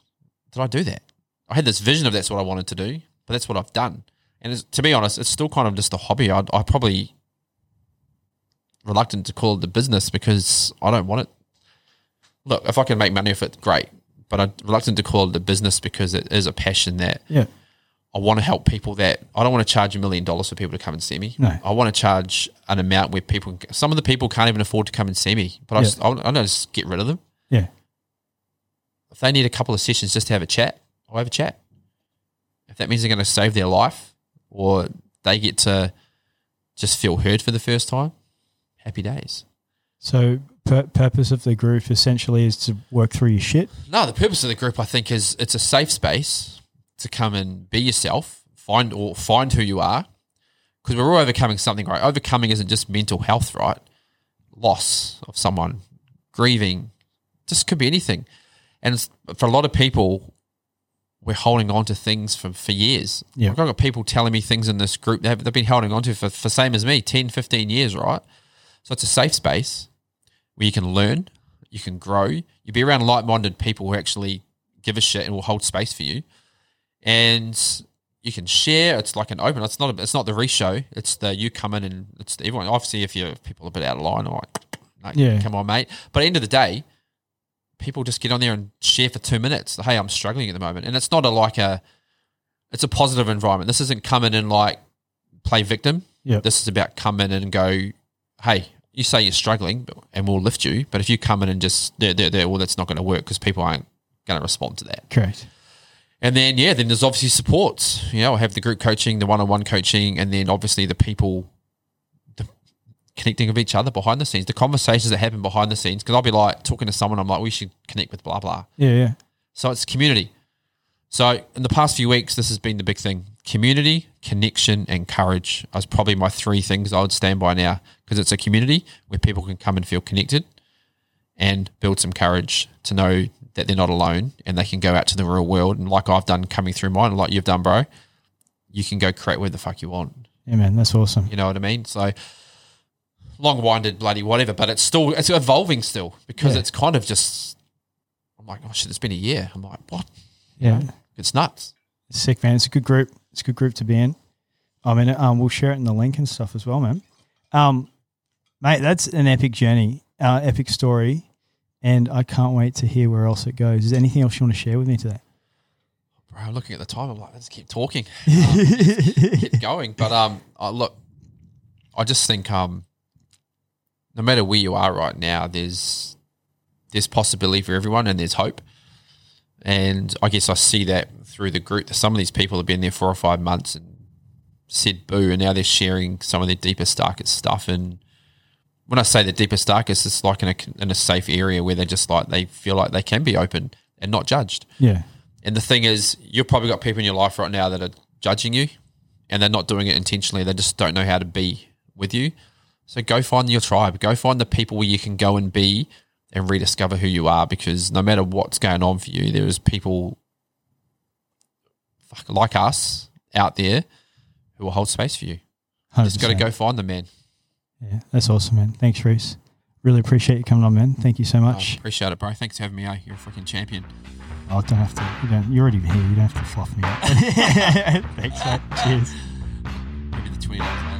Did I do that? I had this vision of that's what I wanted to do, but that's what I've done. And it's, to be honest, it's still kind of just a hobby. I, I probably reluctant to call it the business because I don't want it. Look, if I can make money off it, great. But I'm reluctant to call it the business because it is a passion that Yeah. I want to help people that I don't want to charge a million dollars for people to come and see me. No. I want to charge an amount where people, some of the people can't even afford to come and see me, but I, just, I, I don't just get rid of them. Yeah. If they need a couple of sessions just to have a chat, I'll have a chat. That means they're going to save their life or they get to just feel heard for the first time, happy days. So, pur- purpose of the group essentially is to work through your shit. No, the purpose of the group, I think, is it's a safe space to come and be yourself, find or find who you are, because we're all overcoming something, right? Overcoming isn't just mental health, right? Loss of someone, grieving, just could be anything. And for a lot of people, we're holding on to things for, for years. Yeah. I've got people telling me things in this group they've, they've been holding on to for, for same as me, 10, 15 years, right? So it's a safe space where you can learn, you can grow, you be around like-minded people who actually give a shit and will hold space for you, and you can share. It's like an open. It's not. A, it's not the re-show. It's the you come in and it's everyone. Obviously, if you're people a bit out of line, or like, no, Yeah. come on, mate. But at the end of the day, people just get on there and share for two minutes. Hey, I'm struggling at the moment, and it's not a like a. It's a positive environment. This isn't coming in like play victim. Yep. This is about come in and go, hey, you say you're struggling, and we'll lift you. But if you come in and just, there, there, there, well, that's not going to work because people aren't going to respond to that. Correct. And then, yeah, then there's obviously supports. You know, I have the group coaching, the one on one coaching, and then obviously the people connecting with each other behind the scenes, the conversations that happen behind the scenes. Because I'll be like talking to someone, I'm like, we should connect with blah, blah. Yeah, yeah. So it's community. So in the past few weeks, this has been the big thing community, connection, and courage is probably my three things I would stand by now because it's a community where people can come and feel connected and build some courage to know that they're not alone and they can go out to the real world. And like I've done coming through mine, like you've done, bro, you can go create where the fuck you want. Yeah, man, that's awesome. You know what I mean? So long winded, bloody whatever, but it's still, it's evolving still because Yeah. it's kind of just, I'm like, oh shit, it's been a year. I'm like, what? Yeah. It's nuts. Sick, man. It's a good group. It's a good group to be in. I mean, um, we'll share it in the link and stuff as well, man. Um, mate, that's an epic journey, uh, epic story, and I can't wait to hear where else it goes. Is there anything else you want to share with me today? Bro, looking at the time, I'm like, let's keep talking, um, keep going. But um, uh, look, I just think um, no matter where you are right now, there's there's possibility for everyone, and there's hope. And I guess I see that through the group. That some of these people have been there four or five months and said boo, and now they're sharing some of their deepest, darkest stuff. And when I say the deepest, darkest, it's like in a in a safe area where they just like they feel like they can be open and not judged. Yeah. And the thing is, you've probably got people in your life right now that are judging you and they're not doing it intentionally. They just don't know how to be with you. So go find your tribe. Go find the people where you can go and be and rediscover who you are because no matter what's going on for you, there is people like us out there who will hold space for you. You just got to go find them, man. Yeah, that's awesome, man. Thanks, Reece. Really appreciate you coming on, man. Thank you so I much. appreciate it, bro. Thanks for having me. eh? You're a freaking champion. Oh, don't have to. You don't. You're already here. You don't have to fluff me up. Thanks, mate. Cheers. Maybe the 20